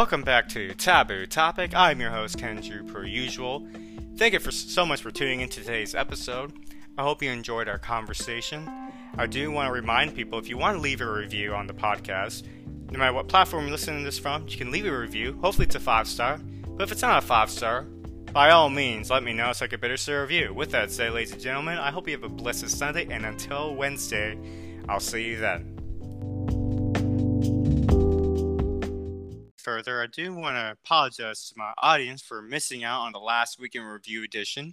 Welcome back to Taboo Topic. I'm your host, Kenju, per usual. Thank you for so much for tuning in to today's episode. I hope you enjoyed our conversation. I do want to remind people if you want to leave a review on the podcast, no matter what platform you're listening to this from, you can leave a review. Hopefully, it's a five star. But if it's not a five star, by all means, let me know so I can better serve you. With that said, ladies and gentlemen, I hope you have a blessed Sunday, and until Wednesday, I'll see you then. Further, I do want to apologize to my audience for missing out on the last weekend review edition.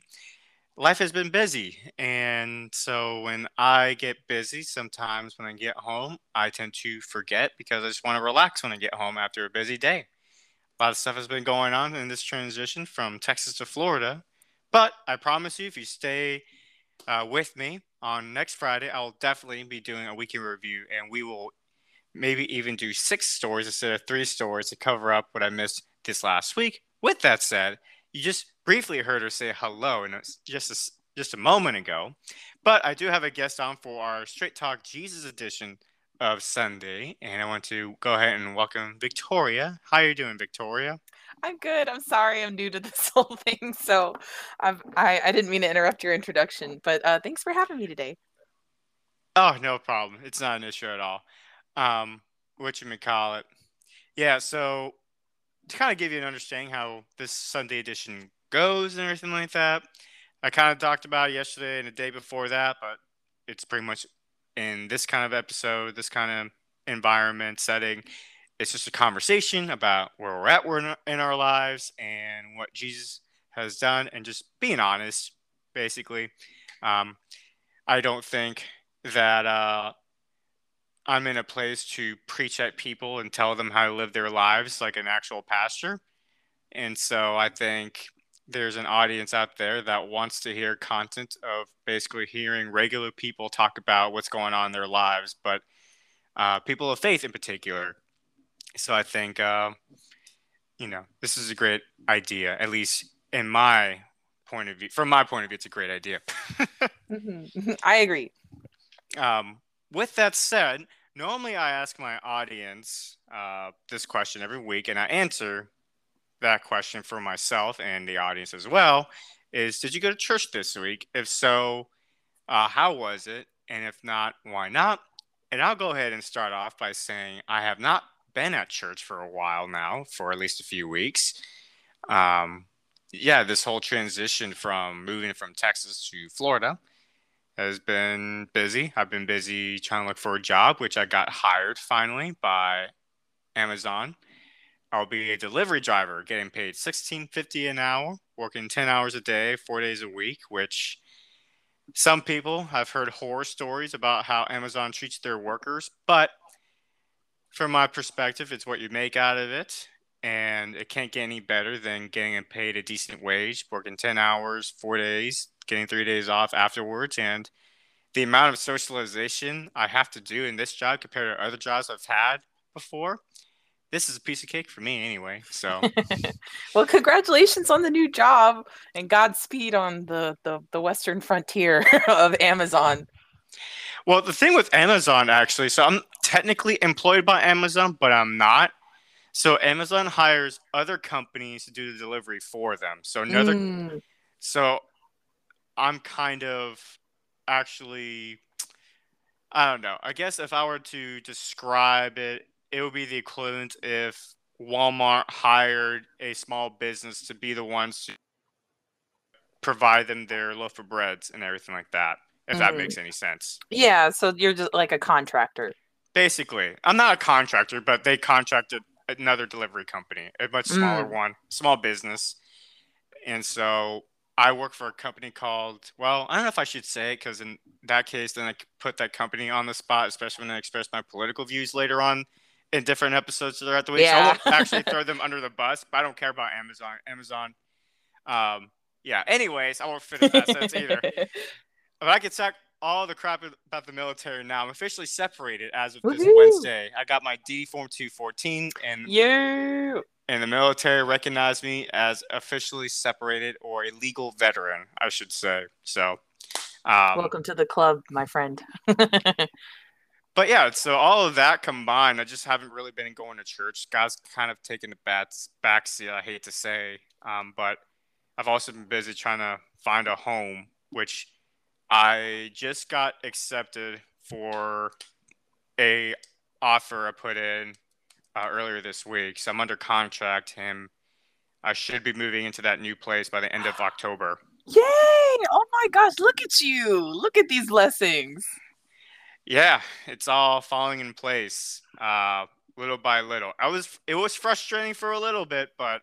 Life has been busy, and so when I get busy, sometimes when I get home, I tend to forget because I just want to relax when I get home after a busy day a lot of stuff has been going on in this transition from Texas to Florida. But I promise you, if you stay uh, with me on next Friday, I will definitely be doing a weekend review, and we will maybe even do six stories instead of three stories to cover up what I missed this last week. With that said, you just briefly heard her say hello, and it's just a, just a moment ago. But I do have a guest on for our Straight Talk Jesus edition of Sunday, and I want to go ahead and welcome Victoria. How are you doing, Victoria? I'm good. I'm sorry I'm new to this whole thing, so I've, I I didn't mean to interrupt your introduction, but uh, thanks for having me today. Oh, no problem. It's not an issue at all. Um, what you may call it? Yeah. So to kind of give you an understanding how this Sunday edition goes and everything like that, I kind of talked about yesterday and the day before that, but it's pretty much in this kind of episode, this kind of environment setting. It's just a conversation about where we're at we're in our lives and what Jesus has done, and just being honest, basically. Um, I don't think that uh, I'm in a place to preach at people and tell them how to live their lives like an actual pastor. And so I think there's an audience out there that wants to hear content of basically hearing regular people talk about what's going on in their lives, but uh, people of faith in particular. So I think, uh, you know, this is a great idea, at least in my point of view. From my point of view, it's a great idea. mm-hmm. I agree. Um, with that said, normally I ask my audience uh, this question every week, and I answer that question for myself and the audience as well is did you go to church this week? If so uh, how was it? And if not why not? And i'll go ahead and start off by saying i have not been at church for a while now for at least a few weeks. Um, yeah this whole transition from moving from texas to florida has been busy i've been busy trying to look for a job which i got hired finally by amazon I'll be a delivery driver, getting paid sixteen fifty an hour, working ten hours a day, four days a week. Which some people have heard horror stories about how Amazon treats their workers, but from my perspective, it's what you make out of it, and it can't get any better than getting paid a decent wage, working ten hours, four days, getting three days off afterwards, and the amount of socialization I have to do in this job compared to other jobs I've had before this is a piece of cake for me anyway. So, well, congratulations on the new job and Godspeed on the the, the western frontier of Amazon. Well, the thing with Amazon actually, so I'm technically employed by Amazon, but I'm not. So Amazon hires other companies to do the delivery for them. So another, mm. so I'm kind of actually, I don't know. I guess if I were to describe it it would be the equivalent if Walmart hired a small business to be the ones to provide them their loaf of breads and everything like that. If mm-hmm. that makes any sense. Yeah, so you're just like a contractor. Basically, I'm not a contractor, but they contracted another delivery company, a much smaller mm. one, small business, and so I work for a company called, well, I don't know if I should say it because in that case, then I put that company on the spot, especially when I express my political views later on in different episodes throughout the week. Yeah. So I won't actually throw them under the bus, but I don't care about Amazon. Amazon. Um, yeah. Anyways, I won't fit in that sense either. But I can talk all the crap about the military now. I'm officially separated as of this Woo-hoo! Wednesday. I got my D Form 214, and you and the military recognized me as officially separated or a legal veteran, I should say. So, um, welcome to the club, my friend. but yeah, so all of that combined, I just haven't really been going to church. God's kind of taken the back backseat. I hate to say, um, but I've also been busy trying to find a home, which I just got accepted for a offer I put in uh, earlier this week. So I'm under contract, and I should be moving into that new place by the end of October. Yay! Oh my gosh, look at you. Look at these blessings. Yeah, it's all falling in place uh, little by little. I was it was frustrating for a little bit, but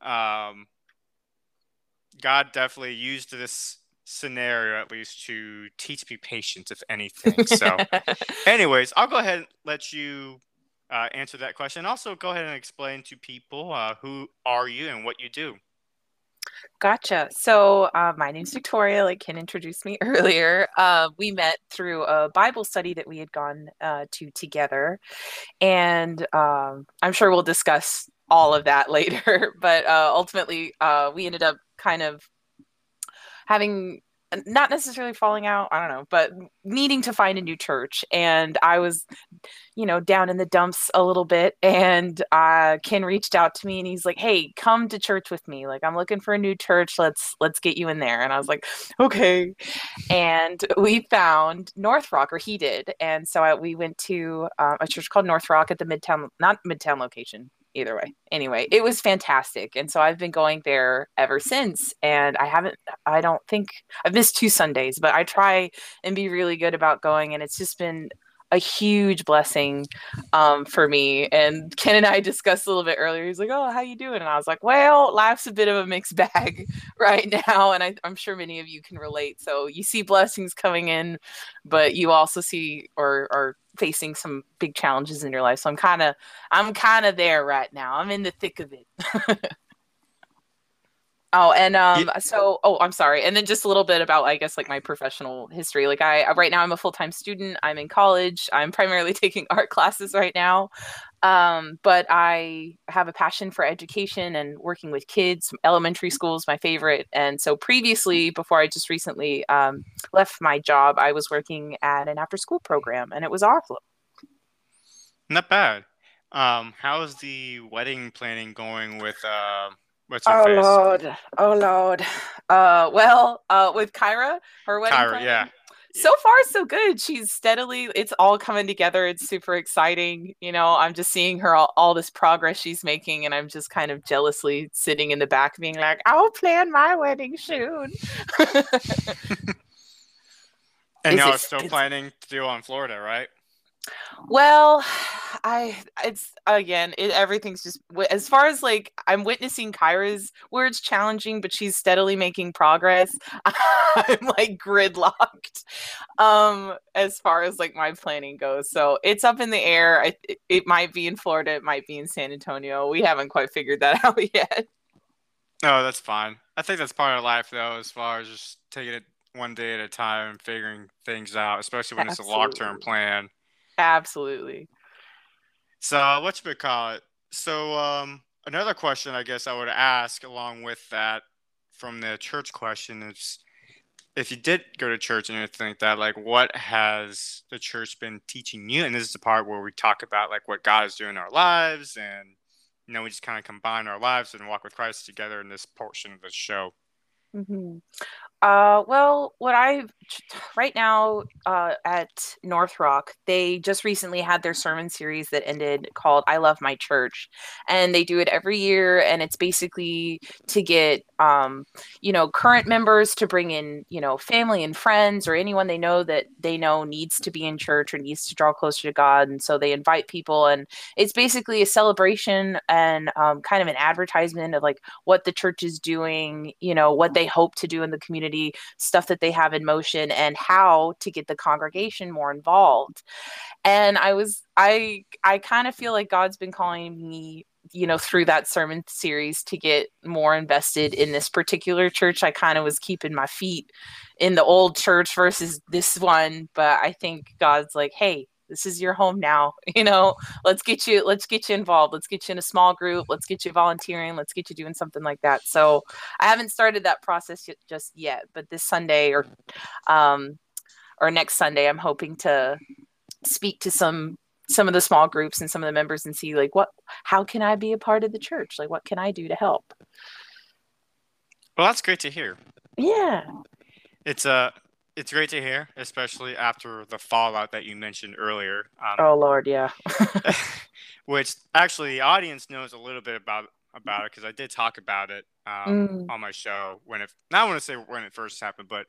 um, God definitely used this scenario at least to teach me patience, if anything. So, anyways, I'll go ahead and let you uh, answer that question. Also, go ahead and explain to people uh, who are you and what you do. Gotcha. So, uh, my name's Victoria, like Ken introduced me earlier. Uh, we met through a Bible study that we had gone uh, to together. And um, I'm sure we'll discuss all of that later. But uh, ultimately, uh, we ended up kind of having not necessarily falling out i don't know but needing to find a new church. And i was you know down in the dumps a little bit and uh ken reached out to me and he's like hey come to church with me. Like i'm looking for a new church. Let's let's get you in there. And i was like okay. And we found north rock or he did. And so I, we went to uh, a church called north rock at the midtown not midtown location either way. Anyway, it was fantastic. And so I've been going there ever since. And I haven't, I don't think I've missed two Sundays, but I try and be really good about going. And it's just been a huge blessing um, for me. And Ken and I discussed a little bit earlier. He's like, "Oh, how you doing?" And I was like, "Well, life's a bit of a mixed bag right now, and I, am sure many of you can relate. So you see blessings coming in, but you also see or are facing some big challenges in your life. So I'm kind of, I'm kind of there right now. I'm in the thick of it." Oh, and um, yeah. so oh, I'm sorry. And then just a little bit about, I guess, like my professional history. Like I right now, I'm a full time student. I'm in college. I'm primarily taking art classes right now, um, but I have a passion for education and working with kids. Elementary school is my favorite. And so previously, before I just recently um, left my job, I was working at an after school program, and it was awesome. Not bad. Um, how's the wedding planning going with? Uh What's her oh face? lord, oh lord. Uh, well, uh, with Kyra, her wedding. Kyra, yeah. So far, so good. She's steadily. It's all coming together. It's super exciting. You know, I'm just seeing her all, all this progress she's making, and I'm just kind of jealously sitting in the back, being like, "I'll plan my wedding soon." and y'all are still planning to do on Florida, right? Well, I it's again, it, everything's just as far as like I'm witnessing Kyra's where it's challenging, but she's steadily making progress. I'm like gridlocked um as far as like my planning goes. So it's up in the air. I, it, it might be in Florida, it might be in San Antonio. We haven't quite figured that out yet. Oh, that's fine. I think that's part of life though, as far as just taking it one day at a time and figuring things out, especially when Absolutely. it's a long term plan. Absolutely. So what you call it? So um, another question I guess I would ask along with that from the church question is if you did go to church and anything like that, like what has the church been teaching you? And this is the part where we talk about like what God is doing in our lives and you know, we just kind of combine our lives and walk with Christ together in this portion of the show. Mm-hmm. Uh, well, what I right now uh, at North Rock, they just recently had their sermon series that ended called "I Love My Church," and they do it every year, and it's basically to get um, you know current members to bring in you know family and friends or anyone they know that they know needs to be in church or needs to draw closer to God, and so they invite people, and it's basically a celebration and um, kind of an advertisement of like what the church is doing, you know, what they hope to do in the community community, stuff that they have in motion, and how to get the congregation more involved. And I was, I, I kind of feel like God's been calling me you know through that sermon series to get more invested in this particular church i kind of was keeping my feet in the old church versus this one but i think god's like hey this is your home now you know let's get you let's get you involved let's get you in a small group let's get you volunteering let's get you doing something like that so i haven't started that process yet, just yet but this sunday or um or next sunday i'm hoping to speak to some some of the small groups and some of the members and see like what how can I be a part of the church? Like what can I do to help? Well, that's great to hear. Yeah. It's uh it's great to hear, especially after the fallout that you mentioned earlier. Um, oh Lord, yeah. which actually the audience knows a little bit about about it because I did talk about it um, mm. on my show when it. Not want to say when it first happened, but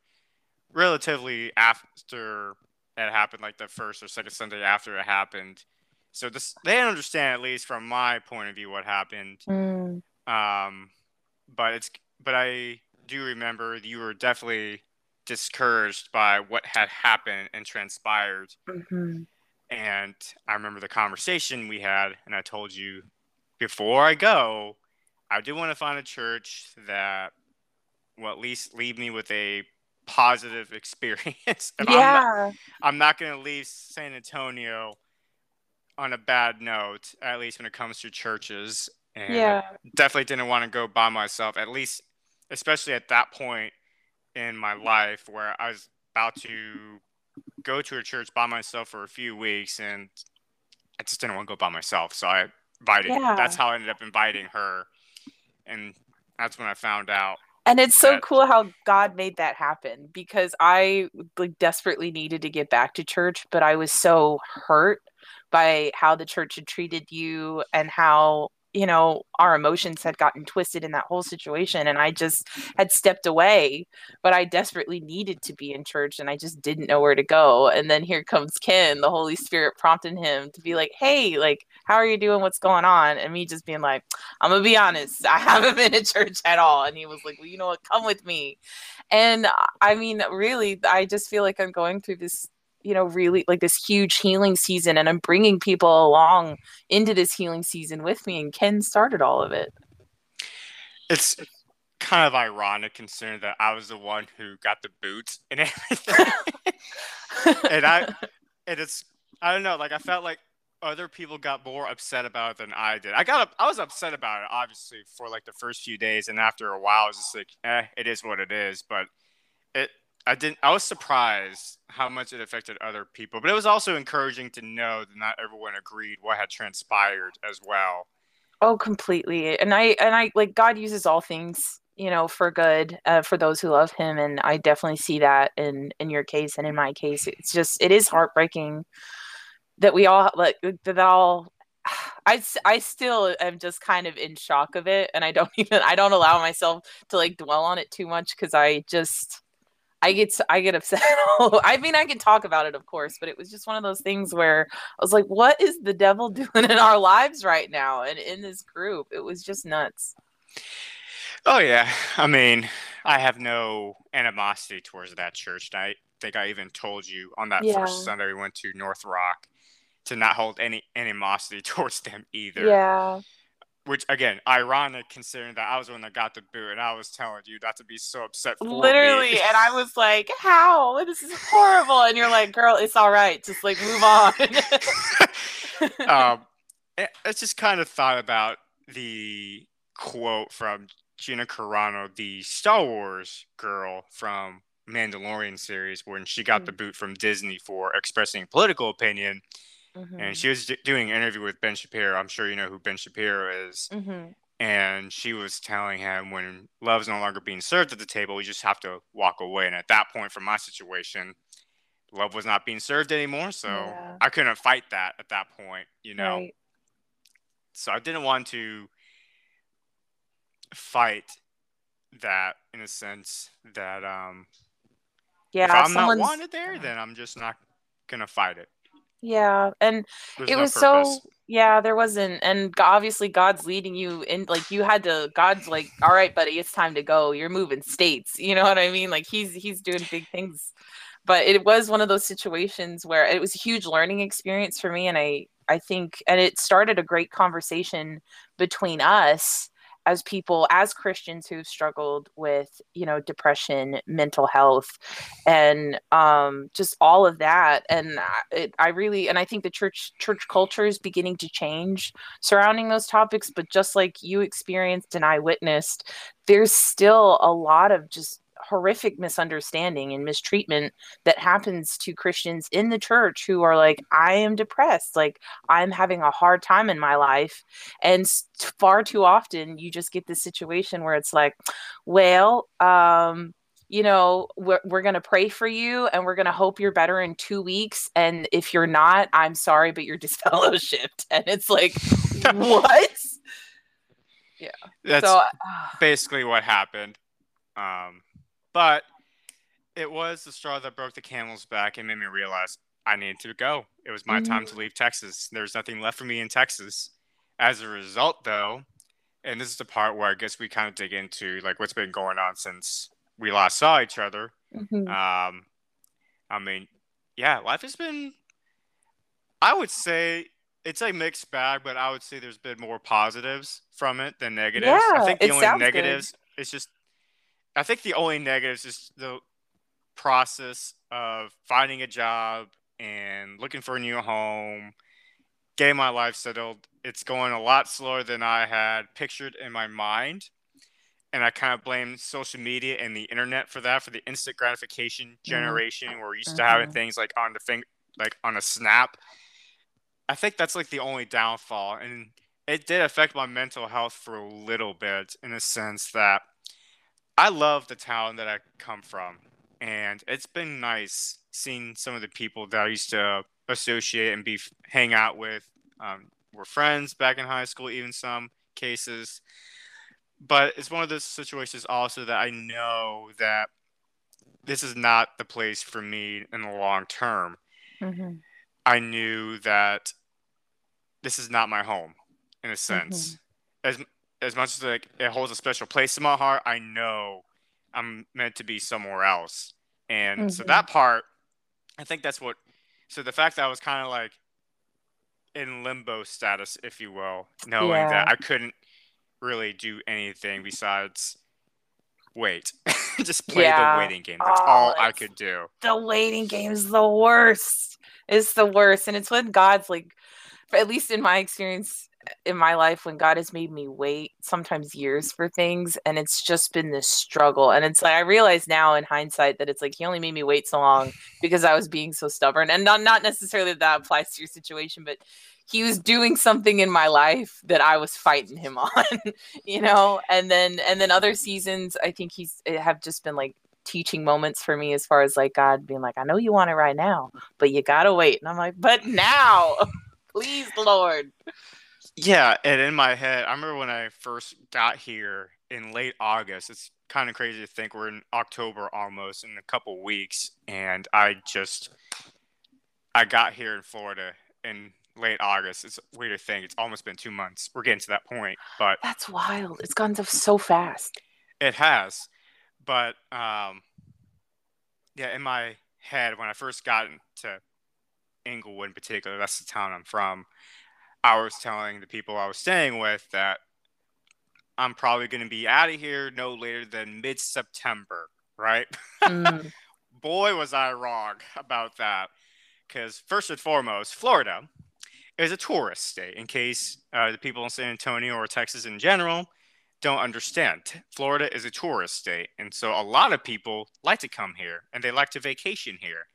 relatively after it happened, like the first or second Sunday after it happened. So this they understand at least from my point of view what happened. Mm. Um, but it's but I do remember you were definitely discouraged by what had happened and transpired. Mm-hmm. And I remember the conversation we had, and I told you before I go, I do want to find a church that will at least leave me with a positive experience. yeah. I'm not, I'm not going to leave San Antonio on a bad note, at least when it comes to churches. And yeah. definitely didn't want to go by myself, at least, especially at that point in my life where I was about to go to a church by myself for a few weeks and I just didn't want to go by myself. So I invited, yeah. that's how I ended up inviting her. And that's when I found out. And it's so that, cool how God made that happen because I like desperately needed to get back to church, but I was so hurt by how the church had treated you and how you know our emotions had gotten twisted in that whole situation and i just had stepped away but i desperately needed to be in church and i just didn't know where to go and then here comes ken the holy spirit prompting him to be like hey like how are you doing? What's going on? And me just being like i'm gonna be honest i haven't been in church at all and he was like well you know what? Come with me. And i mean really i just feel like i'm going through this you know really like this huge healing season and i'm bringing people along into this healing season with me and ken started all of it. It's kind of ironic considering that i was the one who got the boots and everything. And i and it's i don't know like i felt like other people got more upset about it than i did. I got i was upset about it obviously for like the first few days and after a while i was just like eh it is what it is. But it I didn't. I was surprised how much it affected other people, but it was also encouraging to know that not everyone agreed what had transpired as well. Oh, completely. And I and I like God uses all things, you know, for good uh, for those who love Him, and I definitely see that in in your case and in my case. It's just it is heartbreaking that we all like that all I, I still am just kind of in shock of it and i don't even i don't allow myself to like dwell on it too much because i just I get I get upset. I mean, I can talk about it, of course, but it was just one of those things where I was like, "What is the devil doing in our lives right now?" And in this group, it was just nuts. Oh yeah, I mean, I have no animosity towards that church. I think I even told you on that yeah. first Sunday we went to North Rock to not hold any animosity towards them either. Yeah which again, ironic considering that I was the one that got the boot, and I was telling you not to be so upset. Literally, and I was like, "How? This is horrible!" And you're like, "Girl, it's all right. Just like move on." um, I just kind of thought about the quote from Gina Carano, the Star Wars girl from Mandalorian series, when she got mm-hmm. the boot from Disney for expressing political opinion Mm-hmm. And she was d- doing an interview with Ben Shapiro. I'm sure you know who Ben Shapiro is. Mm-hmm. And she was telling him when love's no longer being served at the table, we just have to walk away. And at that point, from my situation, love was not being served anymore. So yeah. I couldn't fight that at that point, you know? Right. So I didn't want to fight that in a sense that um yeah if i'm not wanted there then i'm just not gonna fight it yeah, and There's it no was purpose. so yeah, there wasn't and obviously God's leading you in like you had to God's like, "All right, buddy, it's time to go. You're moving states." You know what I mean? Like he's he's doing big things. But it was one of those situations where it was a huge learning experience for me and I I think and it started a great conversation between us as people as christians who've struggled with you know depression mental health and um, just all of that. And it, i really and i think the church church culture is beginning to change surrounding those topics but just like you experienced and i witnessed there's still a lot of just horrific misunderstanding and mistreatment that happens to Christians in the church who are like, I am depressed, like I'm having a hard time in my life. And far too often, you just get this situation where it's like, well, um, you know, we're, we're going to pray for you and we're going to hope you're better in two weeks. And if you're not, I'm sorry, but you're disfellowshipped. And it's like, what? Yeah. That's so, uh, basically what happened. Um, but it was the straw that broke the camel's back and made me realize I needed to go. It was my mm-hmm. time to leave Texas. There's nothing left for me in Texas. As a result, though, and this is the part where I guess we kind of dig into like what's been going on since we last saw each other. Mm-hmm. Um, I mean, yeah, life has been. I would say it's a mixed bag, but I would say there's been more positives from it than negatives. Yeah, I think the only negatives good. is just I think the only negatives is the process of finding a job and looking for a new home, getting my life settled. It's going a lot slower than I had pictured in my mind. And I kind of blame social media and the internet for that, for the instant gratification mm-hmm. generation. Mm-hmm. Where we're used mm-hmm. to having mm-hmm. things like on the finger, like on a snap. I think that's like the only downfall. And it did affect my mental health for a little bit in a sense that I love the town that I come from, and it's been nice seeing some of the people that I used to associate and be hang out with. Um, we're friends back in high school, even some cases. But it's one of those situations also that I know that this is not the place for me in the long term. Mm-hmm. I knew that this is not my home in a sense. Mm-hmm. As as much as like it holds a special place in my heart, I know I'm meant to be somewhere else. And mm-hmm. so that part, I think that's what. So the fact that I was kind of like in limbo status, if you will, knowing yeah. that I couldn't really do anything besides wait, just play yeah. the waiting game. That's oh, all I could do. The waiting game is the worst. It's the worst, and it's when God's like, at least in my experience, in my life when God has made me wait sometimes years for things and it's just been this struggle and it's like I realize now in hindsight that it's like he only made me wait so long because I was being so stubborn and not not necessarily that, that applies to your situation but he was doing something in my life that I was fighting him on you know? And then and then other seasons I think he's eh, have just been like teaching moments for me as far as like God being like I know you want it right now but you got to wait and I'm like but now please lord yeah, and in my head, I remember when I first got here in late August. It's kind of crazy to think we're in October almost in a couple weeks, and I just I got here in Florida in late August. It's weird to think it's almost been two months. We're getting to that point, but that's wild. It's gone so fast. It has, but um, yeah, in my head when I first got to Englewood in particular, that's the town I'm from. I was telling the people I was staying with that I'm probably going to be out of here no later than mid September, right? Mm. Boy, was I wrong about that. Because, first and foremost, Florida is a tourist state, in case uh, the people in San Antonio or Texas in general don't understand. Florida is a tourist state. And so a lot of people like to come here and they like to vacation here.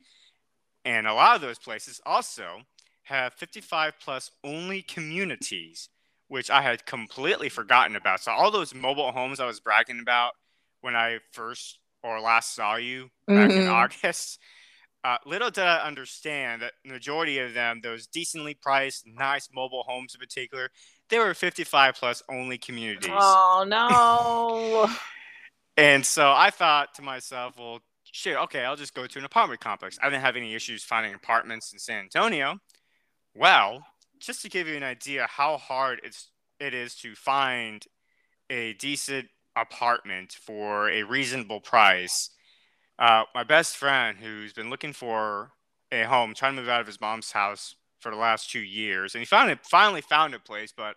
And a lot of those places also have 55 plus only communities, which I had completely forgotten about. So all those mobile homes I was bragging about when I first or last saw you back mm-hmm. in August. Uh, little did I understand that the majority of them, those decently priced, nice mobile homes in particular, they were 55 plus only communities. Oh, no. and so I thought to myself, well, shit, okay, I'll just go to an apartment complex. I didn't have any issues finding apartments in San Antonio. Well, just to give you an idea how hard it's it is to find a decent apartment for a reasonable price. Uh, my best friend, who's been looking for a home, trying to move out of his mom's house for the last two years, and he found it finally found a place, but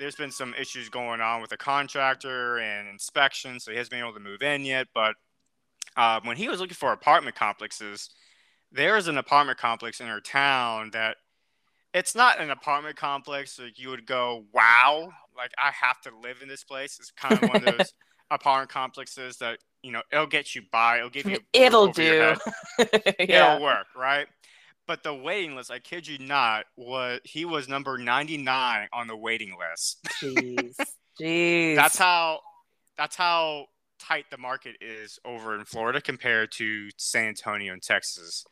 there's been some issues going on with the contractor and inspection, so he hasn't been able to move in yet. But uh, when he was looking for apartment complexes, there is an apartment complex in our town that it's not an apartment complex like you would go wow like i have to live in this place it's kind of one of those apartment complexes that you know, it'll get you by. It'll give you. It'll do. yeah. It'll work, right? But the waiting list, I kid you not, was he was number 99 on the waiting list. Jeez. Jeez. that's how that's how tight the market is over in Florida compared to San Antonio and Texas.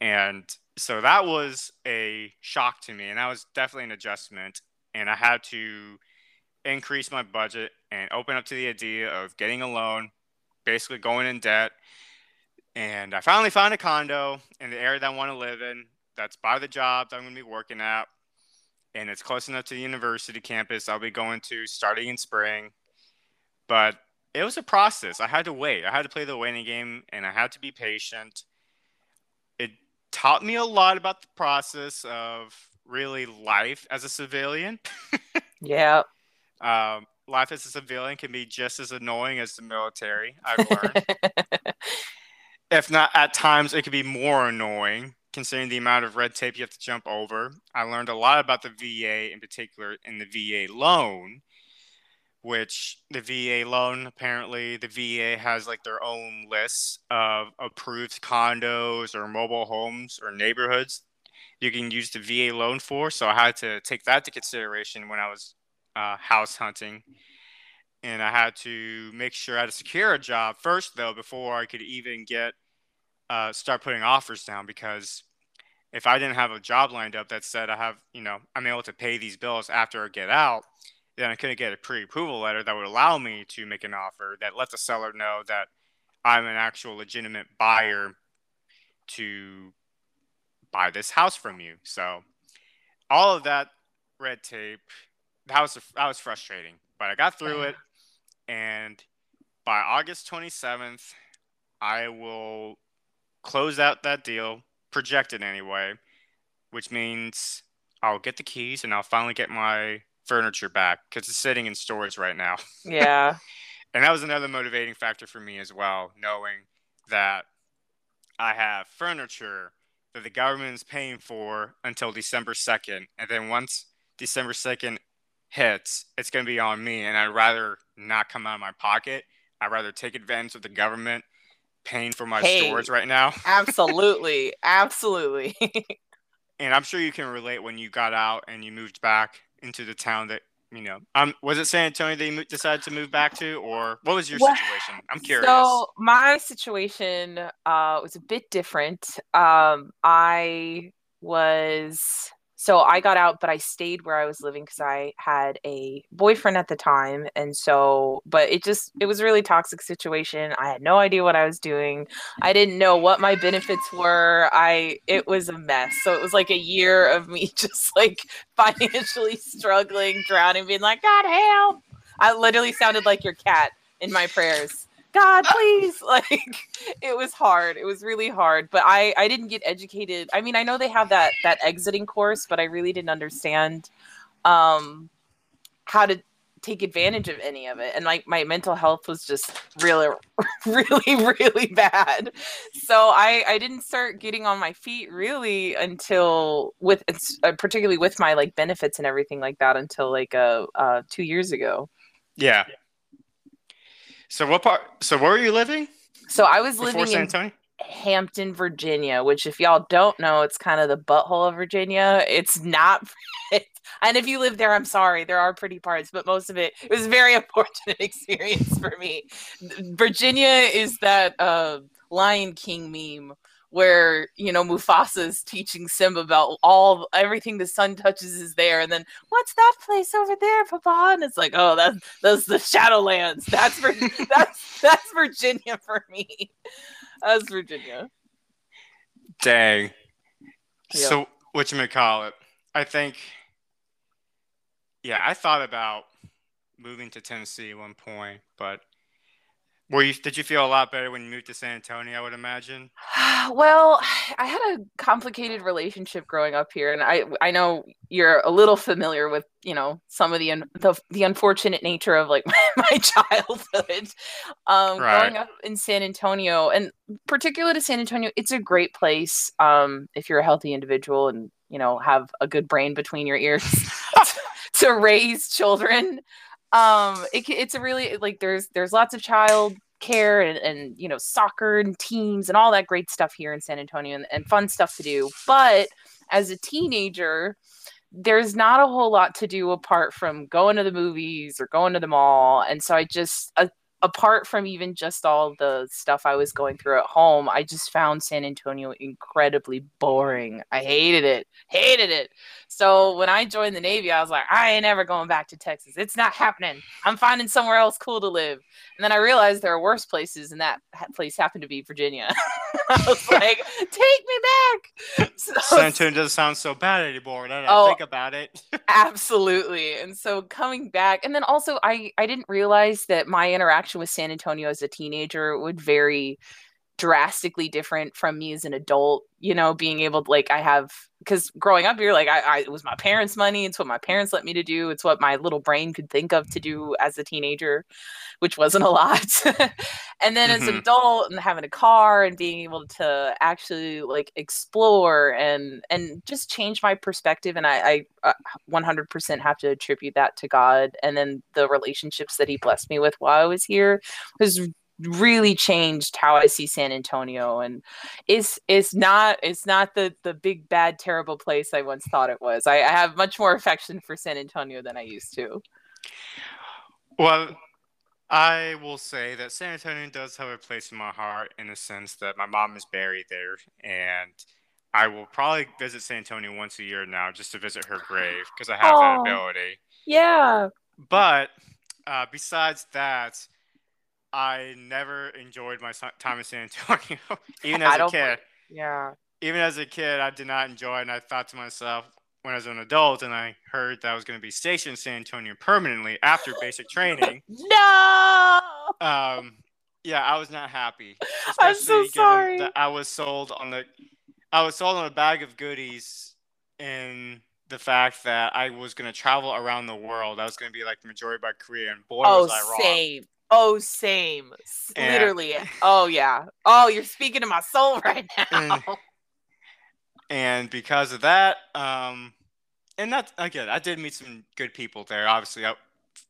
And so that was a shock to me and that was definitely an adjustment and I had to increase my budget and open up to the idea of getting a loan, basically going in debt. And I finally found a condo in the area that I want to live in that's by the job that I'm going to be working at. And it's close enough to the university campus I'll be going to starting in spring. But it was a process. I had to wait. I had to play the waiting game and I had to be patient. Taught me a lot about the process of really life as a civilian. yeah. Um, life as a civilian can be just as annoying as the military, I've learned. if not, at times, it can be more annoying considering the amount of red tape you have to jump over. I learned a lot about the VA, in particular, in the VA loan, which the VA loan, apparently, the VA has like their own lists of approved condos or mobile homes or neighborhoods you can use the VA loan for. So I had to take that to consideration when I was uh, house hunting. And I had to make sure I had to secure a job first, though, before I could even get uh, start putting offers down. Because if I didn't have a job lined up that said I have, you know, I'm able to pay these bills after I get out, then I couldn't get a pre-approval letter that would allow me to make an offer that let the seller know that I'm an actual legitimate buyer to buy this house from you. So all of that red tape, that was that was frustrating, but I got through it, and by August 27th, I will close out that deal, projected anyway, which means I'll get the keys and I'll finally get my furniture back because it's sitting in storage right now. Yeah. and that was another motivating factor for me as well, knowing that I have furniture that the government is paying for until December 2nd. And then once December 2nd hits, it's going to be on me. And I'd rather not come out of my pocket. I'd rather take advantage of the government paying for my hey, storage right now. absolutely. Absolutely. and I'm sure you can relate when you got out and you moved back into the town that you know, um, was it San Antonio that you decided to move back to, or what was your well, situation? I'm curious. So my situation uh, was a bit different. Um, I was so I got out, but I stayed where I was living because I had a boyfriend at the time. And so, but it just, it was a really toxic situation. I had no idea what I was doing. I didn't know what my benefits were. I, it was a mess. So it was like a year of me just like financially struggling, drowning, being like, God help. I literally sounded like your cat in my prayers. God, please. like it was hard. It was really hard. But I I didn't get educated. I mean, I know they have that that exiting course, but I really didn't understand um how to take advantage of any of it. And like my mental health was just really really really bad. So I I didn't start getting on my feet really until with uh, particularly with my like benefits and everything like that until like uh, uh 2 years ago. Yeah. So what part? So where were you living? So I was living San in Hampton, Virginia, which if y'all don't know, it's kind of the butthole of Virginia. It's not. and if you live there, I'm sorry. There are pretty parts, but most of it, it was a very unfortunate experience for me. Virginia is that uh, Lion King meme where you know Mufasa's teaching Simba about all everything the sun touches is there, and then what's that place over there, Papa? And it's like, oh, that's that's the Shadowlands. That's for that's that's Virginia for me. That's Virginia. Dang. Yep. So what you may call it? I think. Yeah, I thought about moving to Tennessee at one point, but were you? Did you feel a lot better when you moved to San Antonio? I would imagine. Well, I had a complicated relationship growing up here, and I I know you're a little familiar with you know some of the the, the unfortunate nature of like my, my childhood. Um, right. Growing up in San Antonio, and particular to San Antonio, it's a great place um, if you're a healthy individual and you know have a good brain between your ears to raise children um it, it's a really like there's there's lots of child care and, and you know soccer and teams and all that great stuff here in San Antonio and, and fun stuff to do. But as a teenager, there's not a whole lot to do apart from going to the movies or going to the mall. And so I just, uh, apart from even just all the stuff I was going through at home, I just found San Antonio incredibly boring. I hated it, hated it. So when I joined the Navy, I was like, I ain't ever going back to Texas. It's not happening. I'm finding somewhere else cool to live. And then I realized there are worse places, and that place happened to be Virginia. I was like, take me back. San Antonio doesn't sound so bad anymore. Now oh, I think about it. absolutely. And so coming back, and then also I I didn't realize that my interaction with San Antonio as a teenager would vary drastically different from me as an adult you know being able to like i have because growing up here like I, I, it was my parents money it's what my parents let me to do it's what my little brain could think of to do as a teenager which wasn't a lot and then mm-hmm. as an mm-hmm. adult and having a car and being able to actually like explore and and just change my perspective and i i 100% uh, have to attribute that to god and then the relationships that he blessed me with while i was here was really changed how I see San Antonio and it's it's not it's not the the big bad terrible place I once thought it was. I, I have much more affection for San Antonio than I used to. Well, I will say that San Antonio does have a place in my heart in the sense that my mom is buried there and I will probably visit San Antonio once a year now just to visit her grave because I have that ability. Yeah. But uh, besides that, I never enjoyed my time in San Antonio, even as a kid. Yeah. Even as a kid, I did not enjoy it. And I thought to myself, when I was an adult and I heard that I was going to be stationed in San Antonio permanently after basic training. no! Um, yeah, I was not happy. I'm so sorry. That I was sold on the, I was sold on a bag of goodies in the fact that I was going to travel around the world. I was going to be like the majority of my career, and boy, oh, was I wrong. Same. Oh, same. And, Literally. Oh, yeah. Oh, you're speaking to my soul right now. And, and because of that, um, and that again, I did meet some good people there. Obviously, I,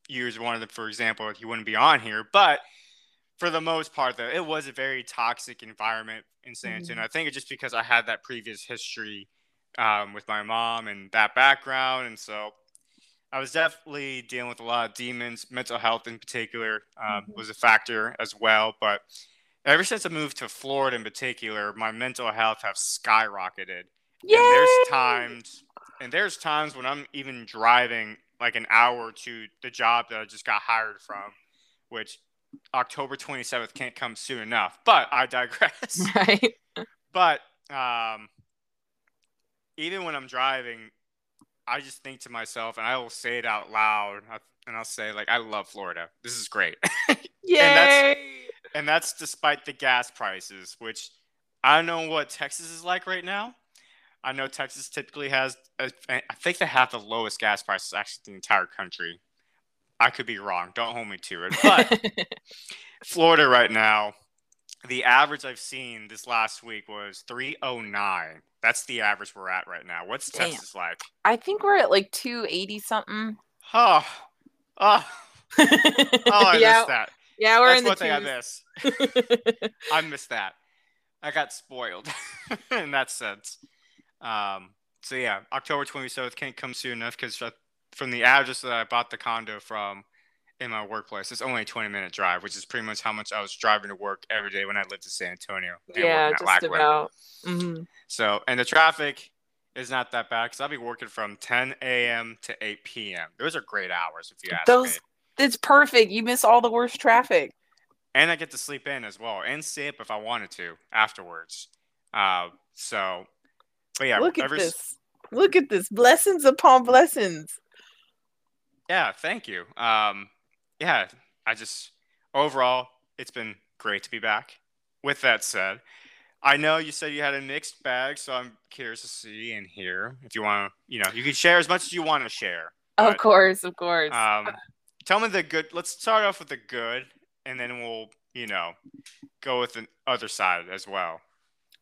years one of them, for example, he wouldn't be on here, but for the most part, though, it was a very toxic environment in San Antonio. Mm-hmm. I think it's just because I had that previous history um, with my mom and that background, and so I was definitely dealing with a lot of demons. Mental health, in particular, um, mm-hmm. was a factor as well. But ever since I moved to Florida, in particular, my mental health has skyrocketed. Yay! And there's times, and there's times when I'm even driving like an hour to the job that I just got hired from, which October 27th can't come soon enough. But I digress. Right. But um, even when I'm driving, I just think to myself, and I will say it out loud, and I'll say like, "I love Florida. This is great." Yay! and, that's, and that's despite the gas prices, which I don't know what Texas is like right now. I know Texas typically has, a, I think they have the lowest gas prices actually in the entire country. I could be wrong. Don't hold me to it. But Florida right now, the average I've seen this last week was 309. That's the average we're at right now. What's Damn. Texas like? I think we're at like 280 something. Oh. Oh. oh, I yeah. missed that. Yeah, we're That's in the one thing I miss. I missed that. I got spoiled in that sense. Um, so yeah, October 27th can't come soon enough because from the address that I bought the condo from, in my workplace. It's only a 20 minute drive, which is pretty much how much I was driving to work every day when I lived in San Antonio. Yeah, just about. Mm-hmm. So, and the traffic is not that bad because I'll be working from 10 a.m. to 8 p.m. Those are great hours if you ask Those, me. It's perfect. You miss all the worst traffic. And I get to sleep in as well and stay up if I wanted to afterwards. Uh, so, but yeah, look at this. Look at this. Blessings upon blessings. Yeah, thank you. Um, yeah, I just overall, it's been great to be back. With that said, I know you said you had a mixed bag, so I'm curious to see and hear if you want to, you know, you can share as much as you want to share. But, of course, of course. Um, tell me the good. Let's start off with the good, and then we'll, you know, go with the other side as well.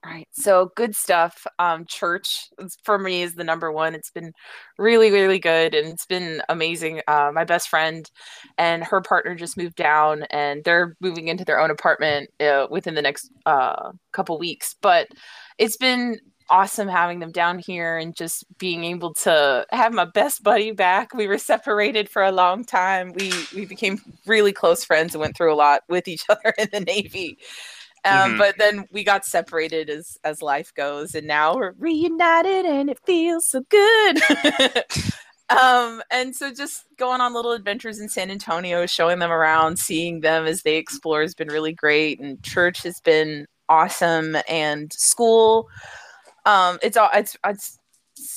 Right. So good stuff. Um, church for me is the number one. It's been really, really good, and it's been amazing. Uh, my best friend and her partner just moved down, and they're moving into their own apartment uh, within the next uh, couple weeks. But it's been awesome having them down here and just being able to have my best buddy back. We were separated for a long time. We we became really close friends and went through a lot with each other in the Navy. Um, mm-hmm. But then we got separated as as life goes, and now we're reunited, and it feels so good. um, and so just going on little adventures in San Antonio, showing them around, seeing them as they explore has been really great, and church has been awesome, and school. Um, it's all it's it's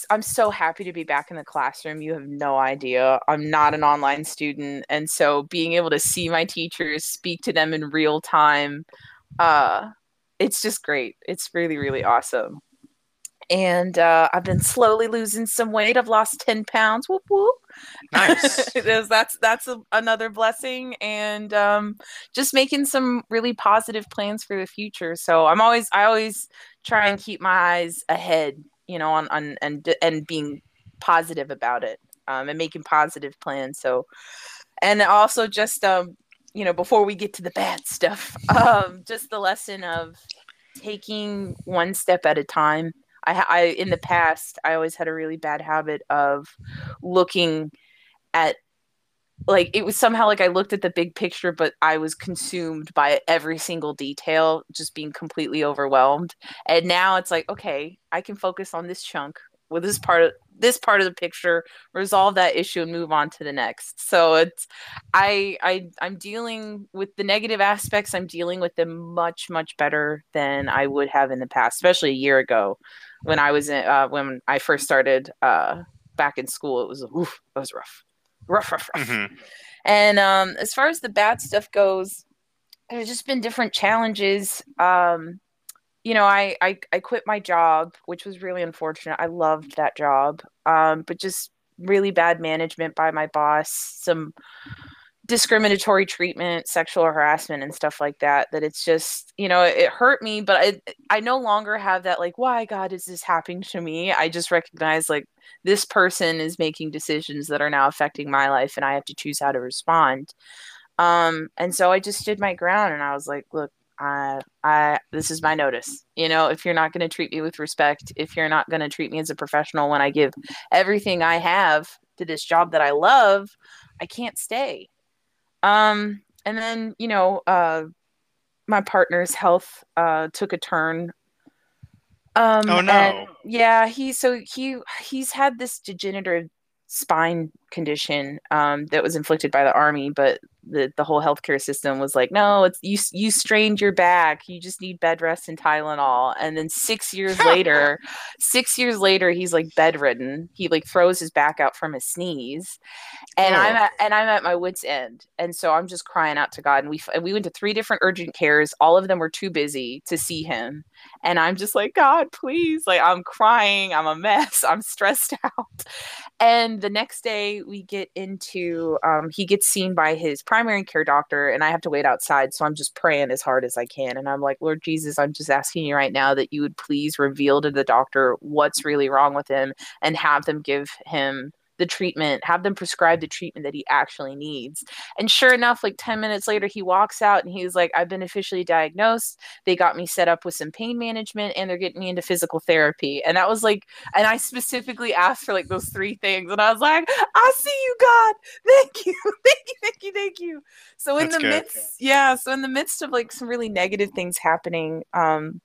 I'm so happy to be back in the classroom. You have no idea. I'm not an online student. And so being able to see my teachers, speak to them in real time, uh it's just great it's really really awesome and uh, I've been slowly losing some weight. I've lost ten pounds. Whoop whoop. Nice. that's that's a, another blessing, and um, just making some really positive plans for the future. So I'm always I always try and keep my eyes ahead, you know, on, on and and being positive about it, um, and making positive plans. So, and also just um, you know, before we get to the bad stuff, um, just the lesson of taking one step at a time. I, I, in the past, I always had a really bad habit of looking at, like, it was somehow like I looked at the big picture, but I was consumed by every single detail, just being completely overwhelmed. And now it's like, okay, I can focus on this chunk with this part of this part of the picture resolve that issue and move on to the next. So it's i i i'm dealing with the negative aspects. I'm dealing with them much much better than i would have in the past especially a year ago when i was in uh, when i first started uh back in school. It was oof, it was rough. Rough rough rough. Mm-hmm. and um as far as the bad stuff goes there's just been different challenges um you know, I, I I quit my job, which was really unfortunate. I loved that job, um, but just really bad management by my boss, some discriminatory treatment, sexual harassment, and stuff like that. That it's just, you know, it, hurt me, but I I no longer have that like, why God is this happening to me? I just recognize like this person is making decisions that are now affecting my life, and I have to choose how to respond. Um, and so I just stood my ground, and I was like, look, I, I, this is my notice. You know, if you're not going to treat me with respect, if you're not going to treat me as a professional when I give everything I have to this job that I love, I can't stay. Um, and then, you know, uh, my partner's health uh, took a turn. Um, oh no! yeah, he so he he's had this degenerative spine condition um, that was inflicted by the army, but the the whole healthcare system was like, no, it's you you strained your back. You just need bed rest and Tylenol. And then six years later, six years later, he's like bedridden. He like throws his back out from his sneeze, and oh. I'm at, and I'm at my wits end. And so I'm just crying out to God. And we we went to three different urgent cares. All of them were too busy to see him. And I'm just like, God, please, like I'm crying. I'm a mess. I'm stressed out. And the next day we get into um, he gets seen by his primary care doctor and I have to wait outside. So I'm just praying as hard as I can. And I'm like, Lord Jesus, I'm just asking you right now that you would please reveal to the doctor what's really wrong with him and have them give him the treatment, have them prescribe the treatment that he actually needs. And sure enough, like 10 minutes later, he walks out and he's like, I've been officially diagnosed. They got me set up with some pain management and they're getting me into physical therapy. And that was like, and I specifically asked for like those three things. And I was like, I see you, God. Thank you. thank you. Thank you. Thank you. So in That's the good. midst, yeah. So in the midst of like some really negative things happening, um,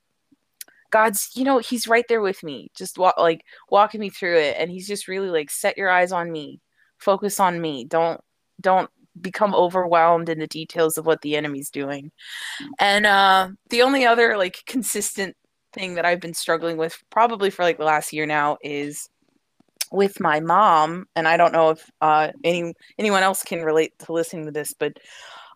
God's, you know, he's right there with me, just walk, like walking me through it. And he's just really like, set your eyes on me, focus on me. Don't, don't become overwhelmed in the details of what the enemy's doing. And uh, the only other like consistent thing that I've been struggling with probably for like the last year now is with my mom. And I don't know if uh, any anyone else can relate to listening to this, but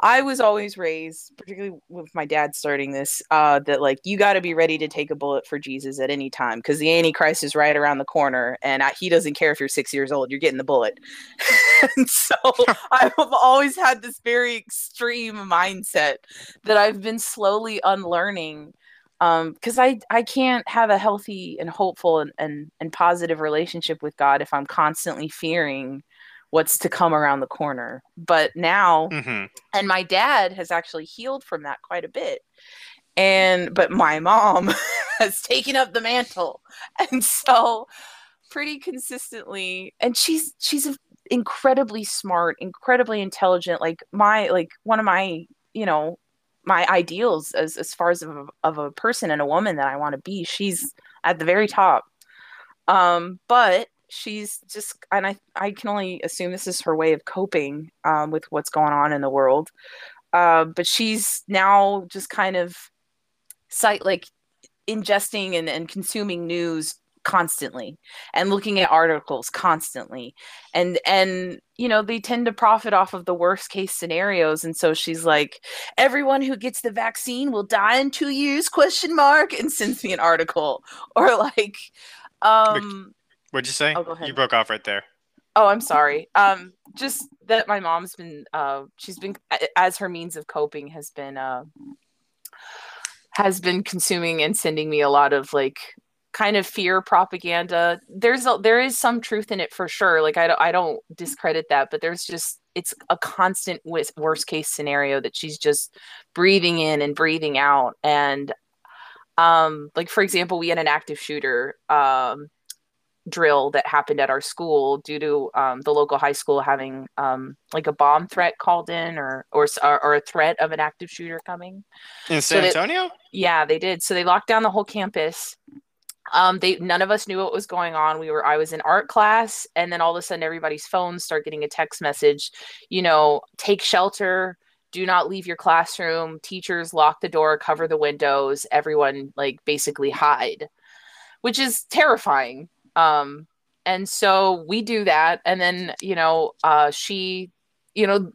I was always raised, particularly with my dad starting this, uh, that like you got to be ready to take a bullet for Jesus at any time because the Antichrist is right around the corner, and I, he doesn't care if you're six years old, you're getting the bullet. and so I've always had this very extreme mindset that I've been slowly unlearning um because i i can't have a healthy and hopeful and, and and positive relationship with god if i'm constantly fearing what's to come around the corner. But now hmm and my dad has actually healed from that quite a bit. And but my mom has taken up the mantle. And so pretty consistently and she's she's incredibly smart incredibly intelligent like my like one of my you know my ideals as as far as of a, of a person and a woman that I want to be she's at the very top. Um but she's just and I I can only assume this is her way of coping um with what's going on in the world. Uh, but she's now just kind of site like ingesting and, and consuming news constantly and looking at articles constantly. And and you know they tend to profit off of the worst case scenarios. And so she's like everyone who gets the vaccine will die in two years? question mark and sends me an article. Or like um What'd you say? Oh, go ahead. You broke off right there. oh i'm sorry um just that my mom's been uh she's been as her means of coping has been uh has been consuming and sending me a lot of like kind of fear propaganda there's a, there is some truth in it for sure like i don't i don't discredit that but there's just it's a constant worst case scenario that she's just breathing in and breathing out and um like for example we had an active shooter um drill that happened at our school due to um, the local high school having um, like a bomb threat called in or, or or a threat of an active shooter coming In So San that- Antonio? yeah, they did. So they locked down the whole campus. Um, they none of us knew what was going on. We were I was in art class, and then all of a sudden everybody's phones start getting a text message. You know, take shelter. Do not leave your classroom. Teachers lock the door, cover the windows. Everyone like basically hide, which is terrifying. Um, and so we do that, and then you know, uh, she, you know,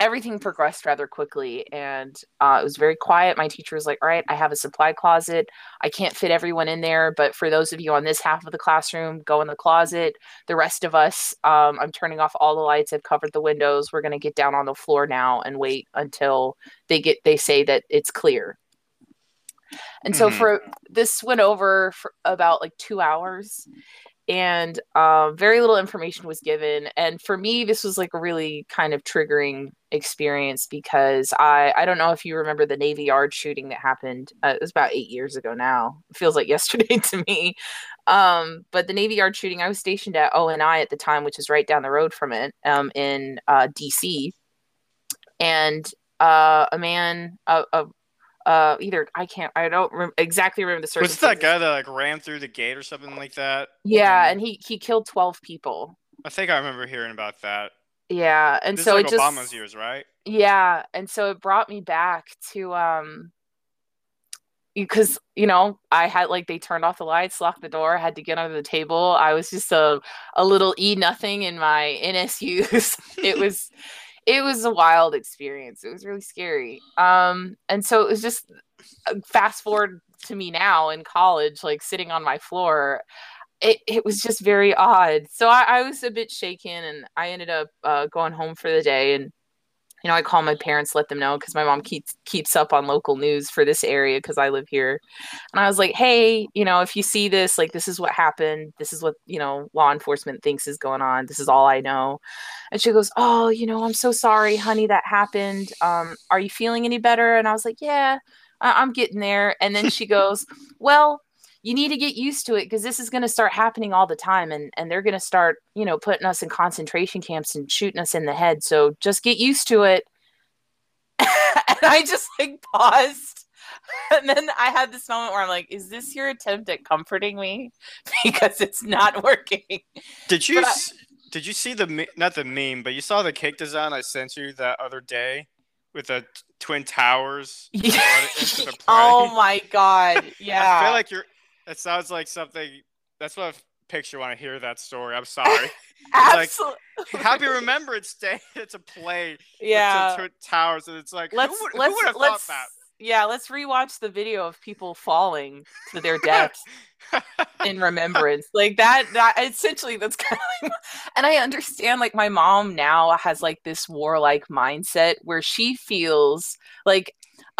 everything progressed rather quickly and uh, it was very quiet. My teacher was like, All right, I have a supply closet. I can't fit everyone in there, but for those of you on this half of the classroom, go in the closet. The rest of us, um, I'm turning off all the lights. I've covered the windows. We're going to get down on the floor now and wait until they get, they say that it's clear. And so Mhm. for this went over for about like two hours and um, very little information was given. And for me this was like a really kind of triggering experience because i i don't know if you remember the navy yard shooting that happened uh, it was about eight years ago now. It feels like yesterday to me. Um, but the navy yard shooting i was stationed at ONI at the time which is right down the road from it um, in uh, dc and uh, a man a, a uh, either I can't I don't rem- exactly remember the Was circumstances. that guy that like ran through the gate or something like that? Yeah, and he he killed twelve people. I think I remember hearing about that. Yeah, and this so like it just Obama's years, right? yeah, and so it brought me back to um because you know I had like they turned off the lights, locked the door, had to get under the table. I was just a a little e nothing in my NSUs. it was it was a wild experience. It was really scary. Um, and so it was just uh, fast forward to me now in college, like sitting on my floor. It, it was just very odd. So I, I was a bit shaken and I ended up uh, going home for the day. And, you know, I call my parents, let them know because my mom keeps keeps up on local news for this area because I live here. And I was like, hey, you know, if you see this, like, this is what happened. This is what, you know, law enforcement thinks is going on. This is all I know. And she goes, oh, you know, I'm so sorry, honey, that happened. Um, are you feeling any better? And I was like, yeah, I- I'm getting there. And then she goes, well, you need to get used to it because this is going to start happening all the time and, and they're going to start you know putting us in concentration camps and shooting us in the head so just get used to it and i just like paused and then i had this moment where i'm like is this your attempt at comforting me because it's not working Did you I- did you see the not the meme, but you saw the cake design I sent you that other day with the twin towers? into the oh play? oh my god yeah I feel like you're. It sounds like something. That's what I picture when I hear that story. I'm sorry. like- absolutely Happy Remembrance Day. It's a play. yeah towers, and it's like let's who would, let's who would have let's thought that? yeah let's rewatch the video of people falling to their deaths in remembrance like that that essentially that's kind of like, and i understand like my mom now has like this warlike mindset where she feels like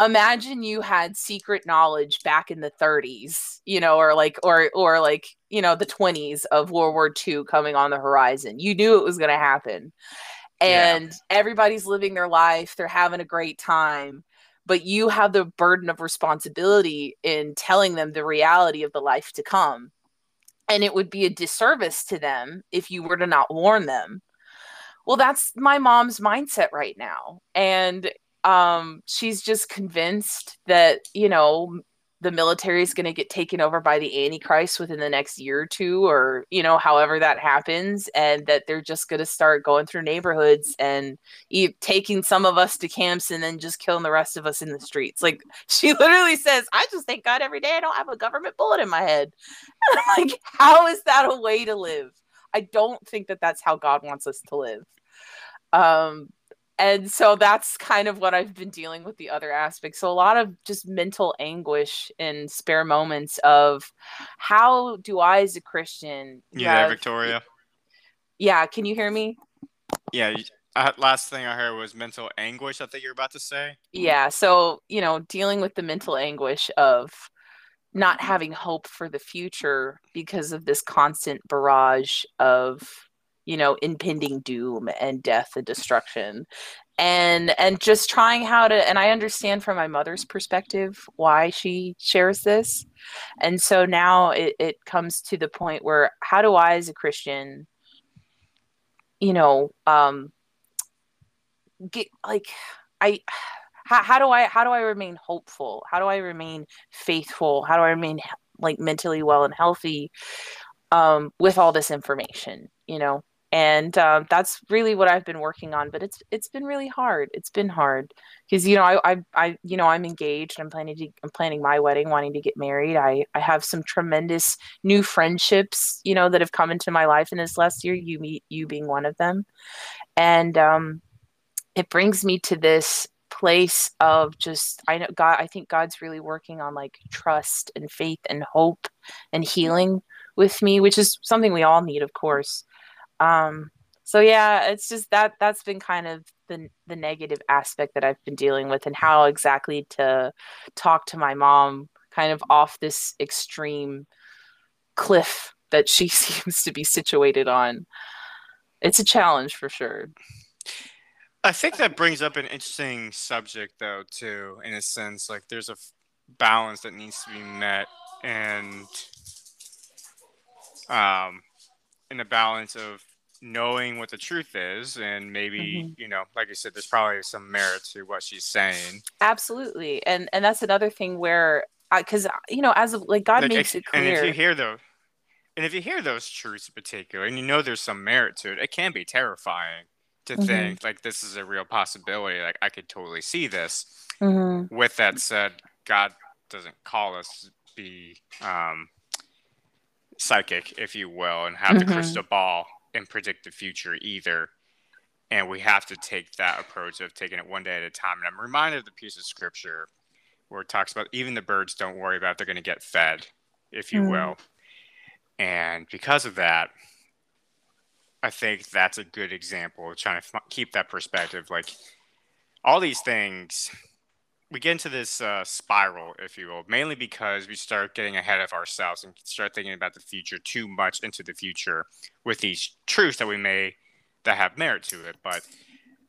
imagine you had secret knowledge back in the 30s, you know, or like or or like, you know, the 20s of World War II coming on the horizon. You knew it was going to happen. And yeah. everybody's living their life, they're having a great time, but you have the burden of responsibility in telling them the reality of the life to come. And it would be a disservice to them if you were to not warn them. Well, that's my mom's mindset right now. And um, she's just convinced that you know the military is going to get taken over by the antichrist within the next year or two or you know however that happens and that they're just going to start going through neighborhoods and e- taking some of us to camps and then just killing the rest of us in the streets. Like she literally says i just thank god every day i don't have a government bullet in my head. And i'm like how is that a way to live? I don't think that that's how god wants us to live. Um and so that's kind of what I've been dealing with the other aspects. So a lot of just mental anguish in spare moments of how do I, as a Christian, Yeah, have, Victoria? Yeah, can you hear me? Yeah. Uh, last thing I heard was mental anguish. I think you're about to say. Yeah. So you know, dealing with the mental anguish of not having hope for the future because of this constant barrage of you know impending doom and death and destruction. And and just trying how to and i understand from my mother's perspective why she shares this. And so now it, it comes to the point where how do i as a christian you know um get like i how, how do i how do i remain hopeful? How do i remain faithful? How do i remain like mentally well and healthy um with all this information you know and um, that's really what I've been working on. But it's it's been really hard. It's been hard because you know I, I I you know I'm engaged. I'm planning to I'm planning my wedding, wanting to get married. I I have some tremendous new friendships you know that have come into my life in this last year. You meet you being one of them, and um, it brings me to this place of just I know God. I think God's really working on like trust and faith and hope and healing with me, which is something we all need, of course um, so yeah, it's just that that's been kind of the the negative aspect that I've been dealing with, and how exactly to talk to my mom kind of off this extreme cliff that she seems to be situated on. It's a challenge for sure. I think that brings up an interesting subject, though, too, in a sense. Like, there's a balance that needs to be met, and um, in the balance of knowing what the truth is and maybe mm-hmm. you know like you said there's probably some merit to what she's saying absolutely and and that's another thing where because you know as of, like god like, makes it clear and if you hear those and if you hear those truths in particular and you know there's some merit to it it can be terrifying to mm-hmm. think like this is a real possibility like i could totally see this mm-hmm. with that said god doesn't call us to be um psychic, if you will, and have mm-hmm. the crystal ball and predict the future either. And we have to take that approach of taking it one day at a time. And I'm reminded of the piece of scripture where it talks about even the birds don't worry about they're going to get fed, if you mm. will. And because of that, I think that's a good example of trying to f- keep that perspective. Like all these things we get into this uh, spiral, if you will, mainly because we start getting ahead of ourselves and start thinking about the future too much into the future with these truths that we may that have merit to it. But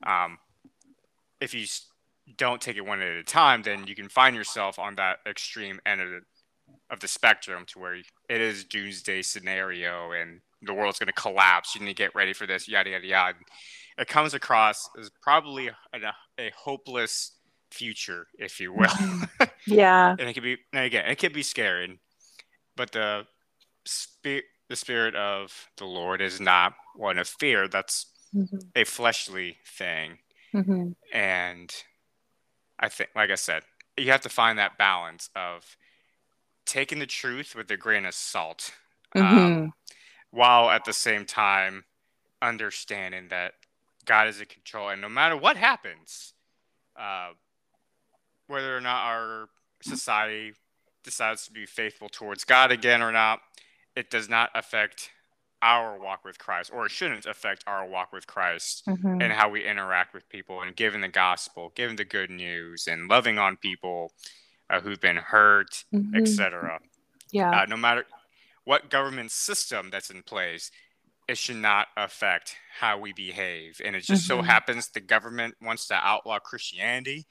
um, if you don't take it one at a time, then you can find yourself on that extreme end of the, of the spectrum to where it is doomsday scenario and the world's going to collapse. You need to get ready for this, yada yada yada. It comes across as probably a, a hopeless future, if you will. Mm-hmm. yeah. and it could be and again, it could be scary, but the spirit the spirit of the Lord is not one of fear. That's mm-hmm. a fleshly thing. Mm-hmm. And I think, like I said, you have to find that balance of taking the truth with a grain of salt, um, mm-hmm. while at the same time understanding that God is in control, and no matter what happens, uh, whether or not our society decides to be faithful towards God again or not, it does not affect our walk with Christ, or it shouldn't affect our walk with Christ mm-hmm. and how we interact with people and giving the gospel, giving the good news, and loving on people uh, who've been hurt, mm-hmm. etc. Yeah. Uh, no matter what government system that's in place, it should not affect how we behave. And it just mm-hmm. so happens the government wants to outlaw Christianity.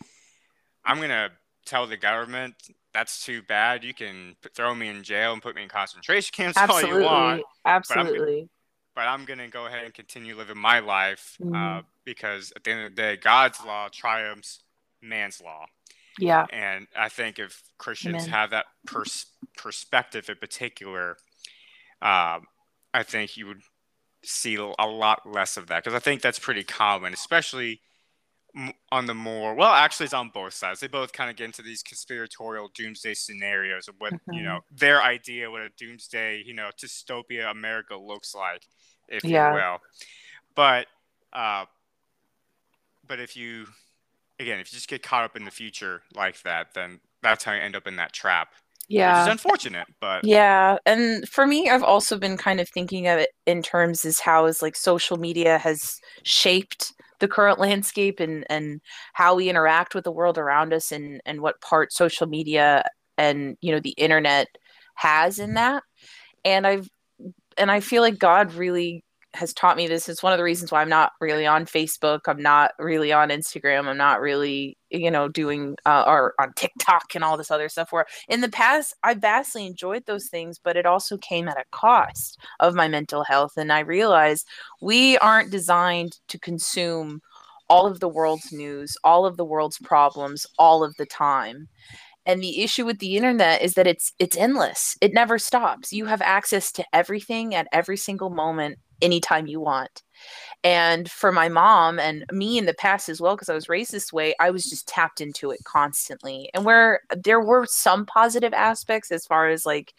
I'm gonna tell the government that's too bad. You can put, throw me in jail and put me in concentration camps Absolutely. all you want. Absolutely. But I'm, but I'm gonna go ahead and continue living my life uh, mm-hmm. uh, because at the end of the day, God's law triumphs man's law. Yeah. And I think if Christians Amen. have that pers- perspective in particular, um, I think you would see a lot less of that because I think that's pretty common, especially on the more well actually it's on both sides they both kind of get into these conspiratorial doomsday scenarios of what mm-hmm. you know their idea what a doomsday you know dystopia america looks like if yeah. you will but uh but if you again if you just get caught up in the future like that then that's how you end up in that trap yeah it's unfortunate but yeah and for me i've also been kind of thinking of it in terms as how is like social media has shaped the current landscape and and how we interact with the world around us and and what part social media and you know the internet has in that. And i've and i feel like god really has taught me this. It's one of the reasons why I'm not really on Facebook. I'm not really on Instagram. I'm not really, you know, doing uh, or on TikTok and all this other stuff. Where in the past, I vastly enjoyed those things, but it also came at a cost of my mental health. And I realized we aren't designed to consume all of the world's news, all of the world's problems, all of the time. And the issue with the internet is that it's it's endless. It never stops. You have access to everything at every single moment anytime you want. And for my mom and me in the past as well, because I was raised this way, I was just tapped into it constantly. And where there were some positive aspects as far as like,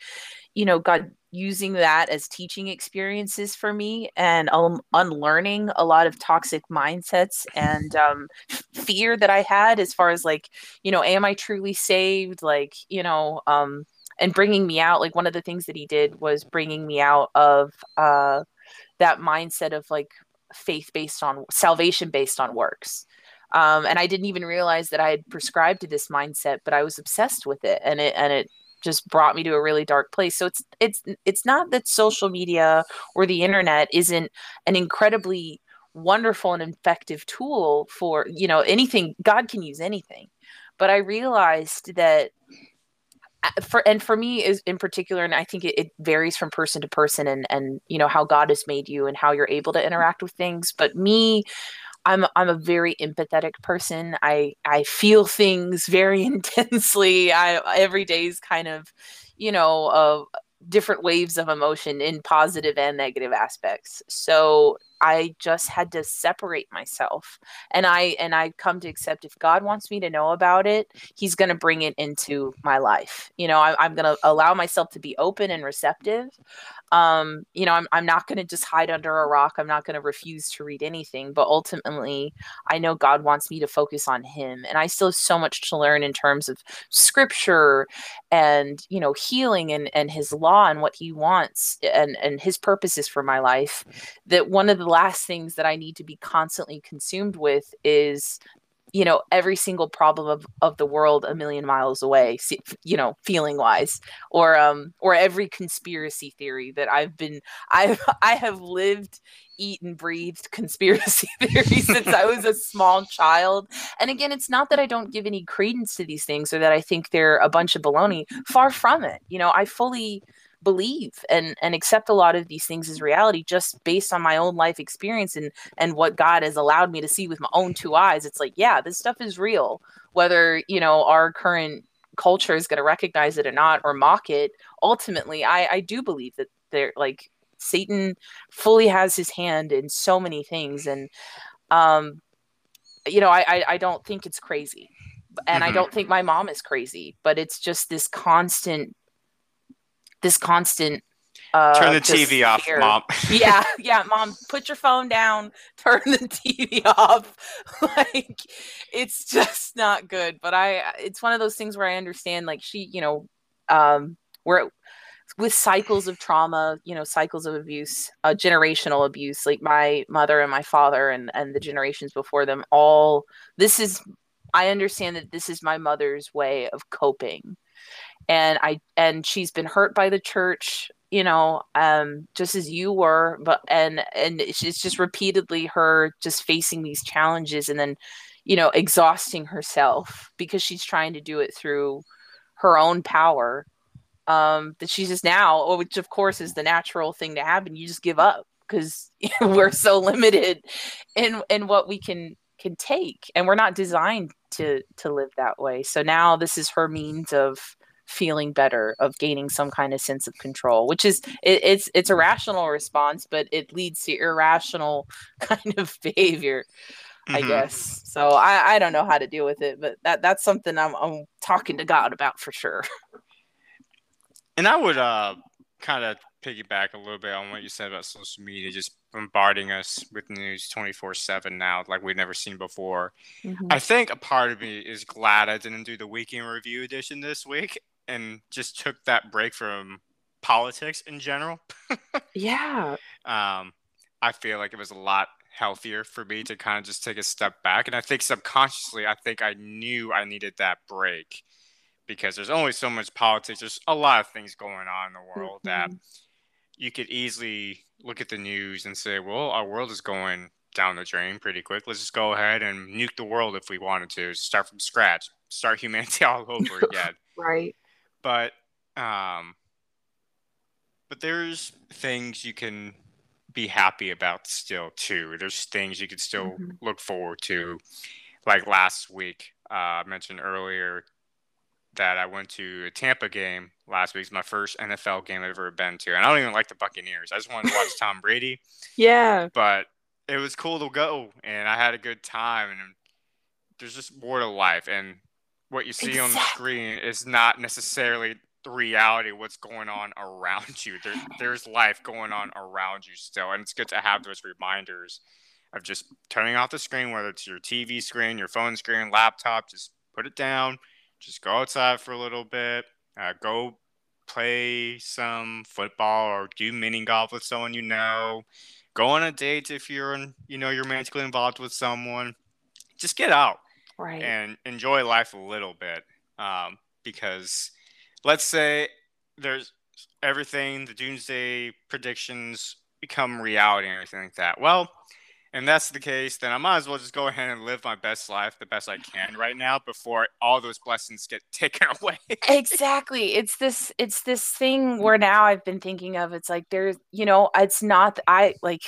you know, God using that as teaching experiences for me and um, unlearning a lot of toxic mindsets and um, fear that I had as far as like, you know, am I truly saved? Like, you know, um, and bringing me out. Like one of the things that he did was bringing me out of uh, that mindset of like faith based on salvation based on works. Um, and I didn't even realize that I had prescribed to this mindset, but I was obsessed with it, and it and it just brought me to a really dark place. So it's it's it's not that social media or the internet isn't an incredibly wonderful and effective tool for you know anything. God can use anything, but I realized that for and for me is in particular and i think it, it, varies from person to person and and you know how god has made you and how you're able to interact with things but me i'm i'm a very empathetic person. I i feel things very intensely. I every day is kind of you know uh, different waves of emotion in positive and negative aspects. So I just had to separate myself. And I and I come to accept if God wants me to know about it, he's going to bring it into my life. You know, I, am going to allow myself to be open and receptive. Um, you know, I'm, I'm not going to just hide under a rock. I'm not going to refuse to read anything. But ultimately, I know God wants me to focus on him. And I still have so much to learn in terms of scripture and, you know, healing and, and his law and what he wants and, and his purposes for my life. That one of the the last things that I need to be constantly consumed with is you know every single problem of, of the world a million miles away you know feeling wise or um or every conspiracy theory that i've been i've i have lived eat and breathed conspiracy theories since i was a small child. And again it's not that i don't give any credence to these things or that i think they're a bunch of baloney. Far from it. You know i fully believe and and accept a lot of these things as reality just based on my own life experience and and what God has allowed me to see with my own two eyes. It's like yeah this stuff is real. Whether you know our current culture is going to recognize it or not or mock it ultimately i i do believe that they're like satan fully has his hand in so many things. And um you know i i, I don't think it's crazy. And mm-hmm. i don't think my mom is crazy but it's just this constant this constant uh, turn the TV off, mom. yeah, yeah, mom, put your phone down, turn the TV off. like, it's just not good. But I, it's one of those things where I understand. Like, she, you know, um, where with cycles of trauma, you know, cycles of abuse, uh, generational abuse, like my mother and my father and and the generations before them, all this is. I understand that this is my mother's way of coping, and I and she's been hurt by the church, you know, um, just as you were, but and and it's just repeatedly her just facing these challenges and then, you know, exhausting herself because she's trying to do it through her own power um, that she's just now, which of course is the natural thing to happen. You just give up because we're so limited in in what we can can take, and we're not designed to to live that way. So now this is her means of feeling better, of gaining some kind of sense of control, which is it, it's it's a rational response, but it leads to irrational kind of behavior. Mm-hmm. I guess. So I, I don't know how to deal with it, but that that's something I'm I'm talking to God about for sure. And I would uh kind of piggyback a little bit on what you said about social media just bombarding us with news 24/7 now like we've never seen before. Mm-hmm. I think a part of me is glad I didn't do the weekend review edition this week and just took that break from politics in general. yeah. Um I feel like it was a lot healthier for me to kind of just take a step back and I think subconsciously I think I knew I needed that break because there's only so much politics. There's a lot of things going on in the world mm-hmm. that you could easily look at the news and say, well, our world is going down the drain pretty quick. Let's just go ahead and nuke the world if we wanted to. Start from scratch. Start humanity all over again. right. But um but there's things you can be happy about still too. There's things you can still mm-hmm. look forward to. Like last week, uh, I mentioned earlier, that I went to a Tampa game last week. It's my first NFL game I've ever been to. And I don't even like the Buccaneers. I just wanted to watch Tom Brady. Yeah. But it was cool to go and I had a good time and there's just more to life and what you see exactly. on the screen is not necessarily the reality of what's going on around you. There, there's life going on around you still. And it's good to have those reminders of just turning off the screen, whether it's your TV screen, your phone screen, laptop, just put it down – just go outside for a little bit, uh, go play some football or do mini golf with someone you know. Go on a date if you're, in, you know, you're romantically involved with someone. Just get out, right, and enjoy life a little bit. Um, because let's say there's everything, the doomsday predictions become reality and everything like that. Well, and that's the case, then I might as well just go ahead and live my best life the best I can right now before all those blessings get taken away. exactly. It's this it's this thing where now I've been thinking of it's like there's you know, it's not I like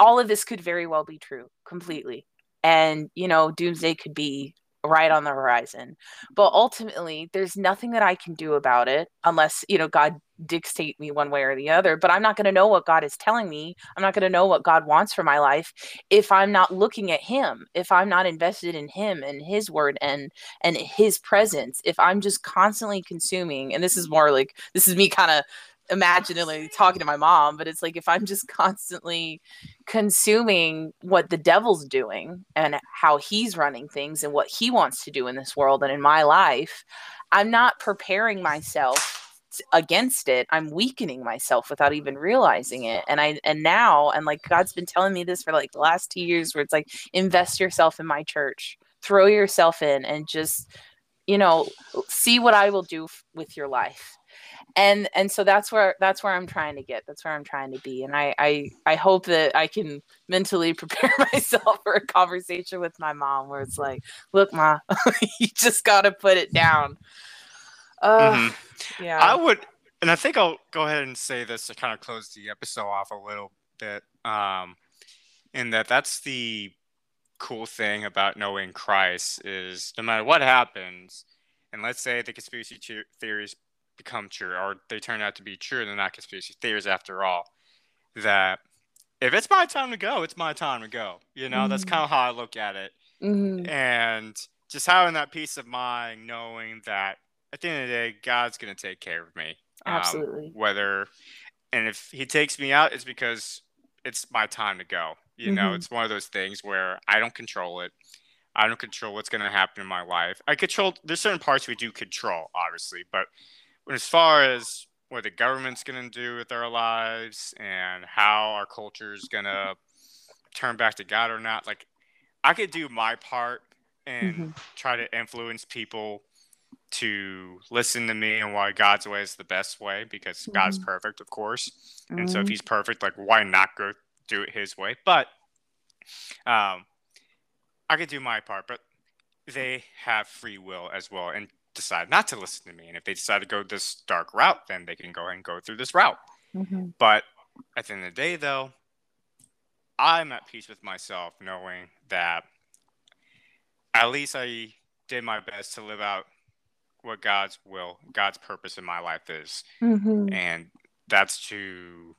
all of this could very well be true completely. And you know, doomsday could be right on the horizon. But ultimately, there's nothing that I can do about it unless, you know, God dictate me one way or the other. But I'm not going to know what God is telling me. I'm not going to know what God wants for my life if I'm not looking at him, if I'm not invested in him and his word and and his presence. If I'm just constantly consuming, and this is more like this is me kind of imaginally talking to my mom, but it's like if I'm just constantly consuming what the devil's doing and how he's running things and what he wants to do in this world and in my life, I'm not preparing myself against it. I'm weakening myself without even realizing it. And i and now and like god's been telling me this for like the last two years where it's like invest yourself in my church. Throw yourself in and just you know see what i will do f- with your life and and so that's where that's where i'm trying to get that's where i'm trying to be and i i, I hope that i can mentally prepare myself for a conversation with my mom where it's like look ma you just got to put it down uh, mm-hmm. yeah i would and i think i'll go ahead and say this to kind of close the episode off a little bit um in that that's the cool thing about knowing christ is no matter what happens and let's say the conspiracy theories become true or they turn out to be true, they're not conspiracy theories after all. That if it's my time to go, it's my time to go. You know, mm-hmm. that's kind of how I look at it. Mm-hmm. And just having that peace of mind, knowing that at the end of the day, God's going to take care of me. Um, Absolutely. Um, whether, and if He takes me out, it's because it's my time to go. You mm-hmm. know, it's one of those things where I don't control it. I don't control what's going to happen in my life. I control, there's certain parts we do control, obviously, but as far as what the government's going to do with our lives and how our culture is going to turn back to God or not. Like, I could do my part and mm-hmm. try to influence people to listen to me and why God's way is the best way because mm-hmm. God's perfect, of course. Mm-hmm. And so if mm-hmm. he's perfect, like why not go do it his way? But um I could do my part, but they have free will as well and decide not to listen to me. And if they decide to go this dark route, then they can go and go through this route. Mm-hmm. But at the end of the day, though, I'm at peace with myself knowing that at least I did my best to live out what God's will, God's purpose in my life is. Mm-hmm. And that's to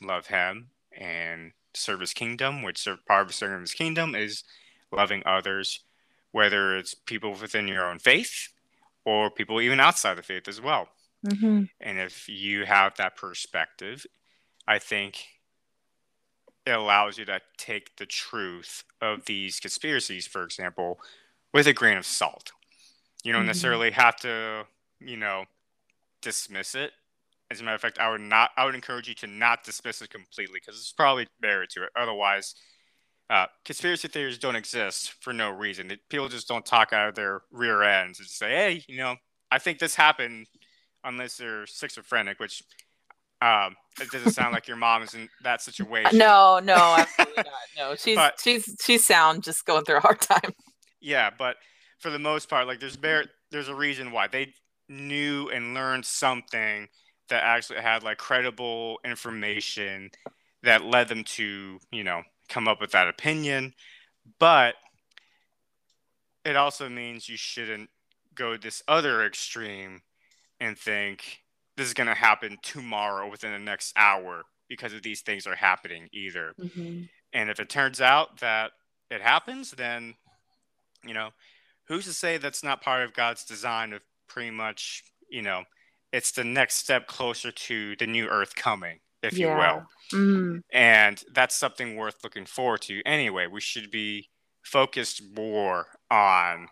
love Him and serve His kingdom, which part of serving His kingdom is loving others, whether it's people within your own faith or people even outside the faith as well. Mm-hmm. And if you have that perspective, I think it allows you to take the truth of these conspiracies, for example, with a grain of salt. You don't mm-hmm. necessarily have to, you know, dismiss it. As a matter of fact, I would not. I would encourage you to not dismiss it completely because there's probably merit to it. Otherwise, uh, conspiracy theories don't exist for no reason. People just don't talk out of their rear ends and say, "Hey, you know, I think this happened," unless they're schizophrenic, which um, it doesn't sound like your mom is in that situation. No, no, absolutely not. No, she's but, she's she's sound, just going through a hard time. Yeah, but for the most part, like there's there there's a reason why they knew and learned something that actually had like credible information that led them to you know come up with that opinion, but it also means you shouldn't go this other extreme and think this is going to happen tomorrow within the next hour because of these things are happening either. Mm-hmm. And if it turns out that it happens, then, you know, who's to say that's not part of God's design of pretty much, you know, it's the next step closer to the new earth coming if yeah. you will. Mm. And that's something worth looking forward to anyway. We should be focused more on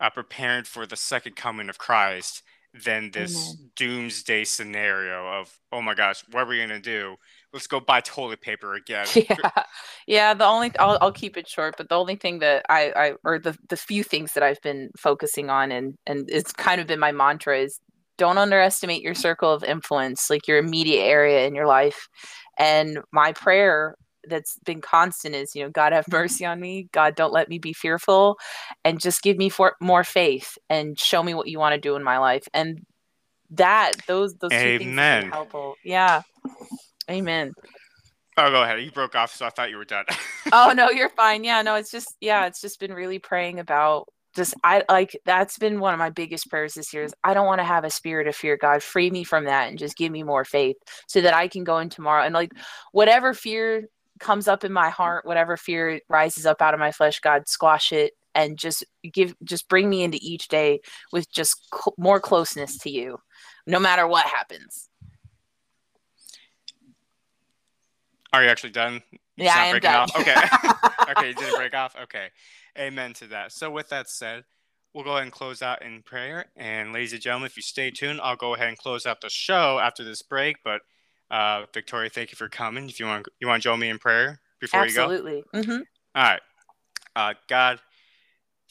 uh, preparing for the second coming of Christ than this Amen. doomsday scenario of, oh my gosh, what are we going to do? Let's go buy toilet paper again. Yeah. Yeah. The only, I'll, I'll keep it short, but the only thing that I, I, or the, the few things that I've been focusing on and, and it's kind of been my mantra is don't underestimate your circle of influence, like your immediate area in your life. And my prayer that's been constant is, you know, God have mercy on me. God, don't let me be fearful and just give me for, more faith and show me what you want to do in my life. And that, those, those Amen. two things are helpful. Yeah. Amen. Oh, go ahead. You broke off, so I thought you were done. oh no, you're fine. Yeah, no, it's just yeah, it's just been really praying about just I like that's been one of my biggest prayers this year is I don't want to have a spirit of fear. God, free me from that and just give me more faith so that I can go in tomorrow and like whatever fear comes up in my heart, whatever fear rises up out of my flesh, God, squash it and just give just bring me into each day with just cl- more closeness to you no matter what happens. Are you actually done? yeah, I am done. Off? Okay. okay, you didn't break off. Okay. Amen to that. So, with that said, we'll go ahead and close out in prayer. And, ladies and gentlemen, if you stay tuned, I'll go ahead and close out the show after this break. But, uh, Victoria, thank you for coming. If you want, you want to join me in prayer before Absolutely. you go. Absolutely. Mm-hmm. All right. Uh, God,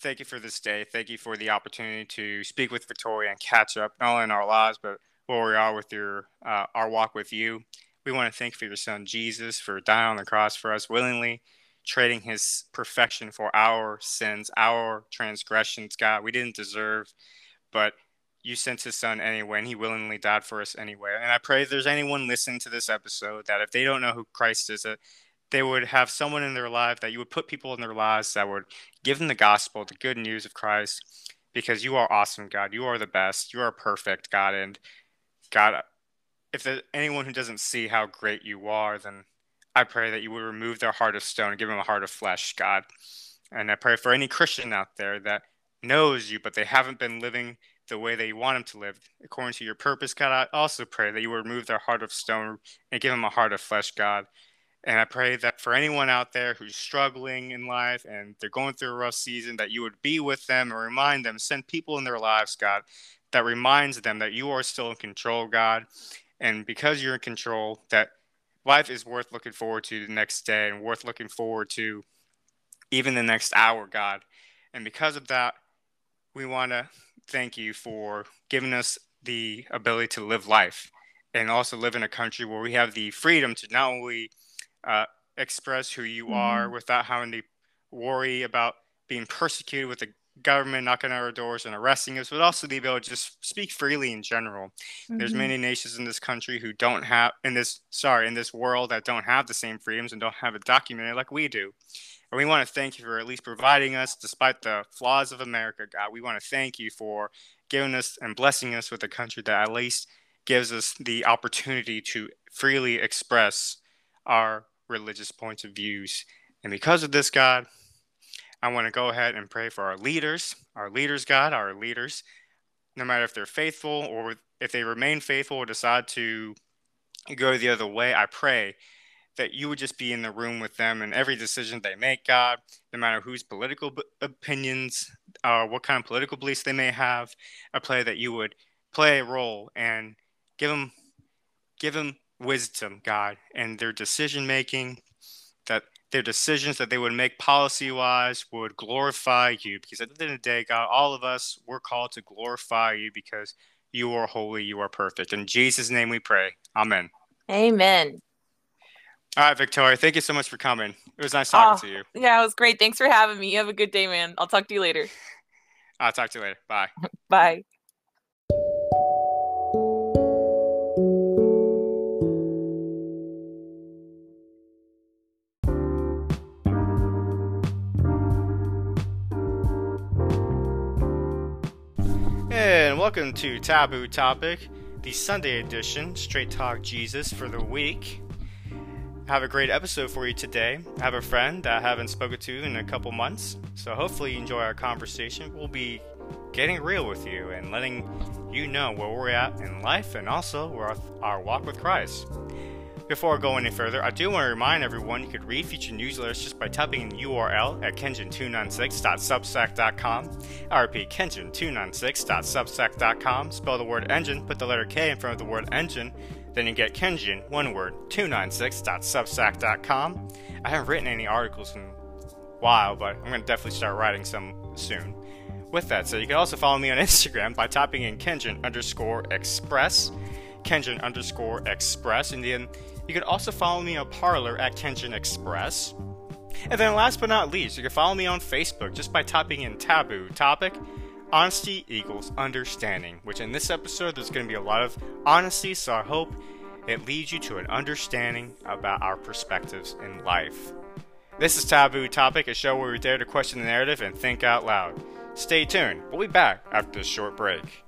thank you for this day. Thank you for the opportunity to speak with Victoria and catch up, not only in our lives, but where we are with your uh, our walk with you. We want to thank you for your son Jesus for dying on the cross for us willingly trading his perfection for our sins, our transgressions, God. We didn't deserve, but you sent his son anyway, and he willingly died for us anyway. And I pray if there's anyone listening to this episode that if they don't know who Christ is, that they would have someone in their life, that you would put people in their lives that would give them the gospel, the good news of Christ, because you are awesome, God. You are the best. You are perfect, God. And God, if there's anyone who doesn't see how great you are, then I pray that you would remove their heart of stone and give them a heart of flesh, God. And I pray for any Christian out there that knows you, but they haven't been living the way that you want them to live according to your purpose, God. I also pray that you would remove their heart of stone and give them a heart of flesh, God. And I pray that for anyone out there who's struggling in life and they're going through a rough season, that you would be with them and remind them, send people in their lives, God, that reminds them that you are still in control, God. And because you're in control, that life is worth looking forward to the next day and worth looking forward to even the next hour, God. And because of that, we want to thank you for giving us the ability to live life and also live in a country where we have the freedom to not only uh, express who you mm-hmm. are without having to worry about being persecuted with the government knocking on our doors and arresting us, but also the ability to just speak freely in general. Mm-hmm. There's many nations in this country who don't have in this sorry in this world that don't have the same freedoms and don't have it documented like we do. And we want to thank you for at least providing us, despite the flaws of America, God. We want to thank you for giving us and blessing us with a country that at least gives us the opportunity to freely express our religious points of views. And because of this, God, I want to go ahead and pray for our leaders, our leaders, God, our leaders, no matter if they're faithful or if they remain faithful or decide to go the other way. I pray that you would just be in the room with them in every decision they make, God, no matter whose political opinions or uh, what kind of political beliefs they may have. I pray that you would play a role and give them, give them wisdom, God, and their decision making, that their decisions that they would make policy wise would glorify you. Because at the end of the day, God, all of us, we're called to glorify you because you are holy, you are perfect. In Jesus' name we pray. Amen. Amen. All right, Victoria, thank you so much for coming. It was nice talking oh, to you. Yeah, it was great. Thanks for having me. You have a good day, man. I'll talk to you later. I'll talk to you later. Bye. Bye. Welcome to Taboo Topic, the Sunday edition, Straight Talk Jesus for the week. I have a great episode for you today. I have a friend that I haven't spoken to in a couple months, so hopefully you enjoy our conversation. We'll be getting real with you and letting you know where we're at in life and also where our walk with Christ. Before I go any further, I do want to remind everyone you could read future newsletters just by typing in the URL at kengine296.substack.com. I repeat, kengine296.substack.com. Spell the word engine, put the letter K in front of the word engine, then you get kengine, one word, 296.substack.com. I haven't written any articles in a while, but I'm going to definitely start writing some soon. With that said, you can also follow me on Instagram by typing in kengine underscore express. Kengine underscore express, and then you can also follow me on Parler at Kengine Express. And then last but not least, you can follow me on Facebook just by typing in taboo topic. Honesty equals understanding, which in this episode there's going to be a lot of honesty, so I hope it leads you to an understanding about our perspectives in life. This is Taboo Topic, a show where we dare to question the narrative and think out loud. Stay tuned, we'll be back after this short break.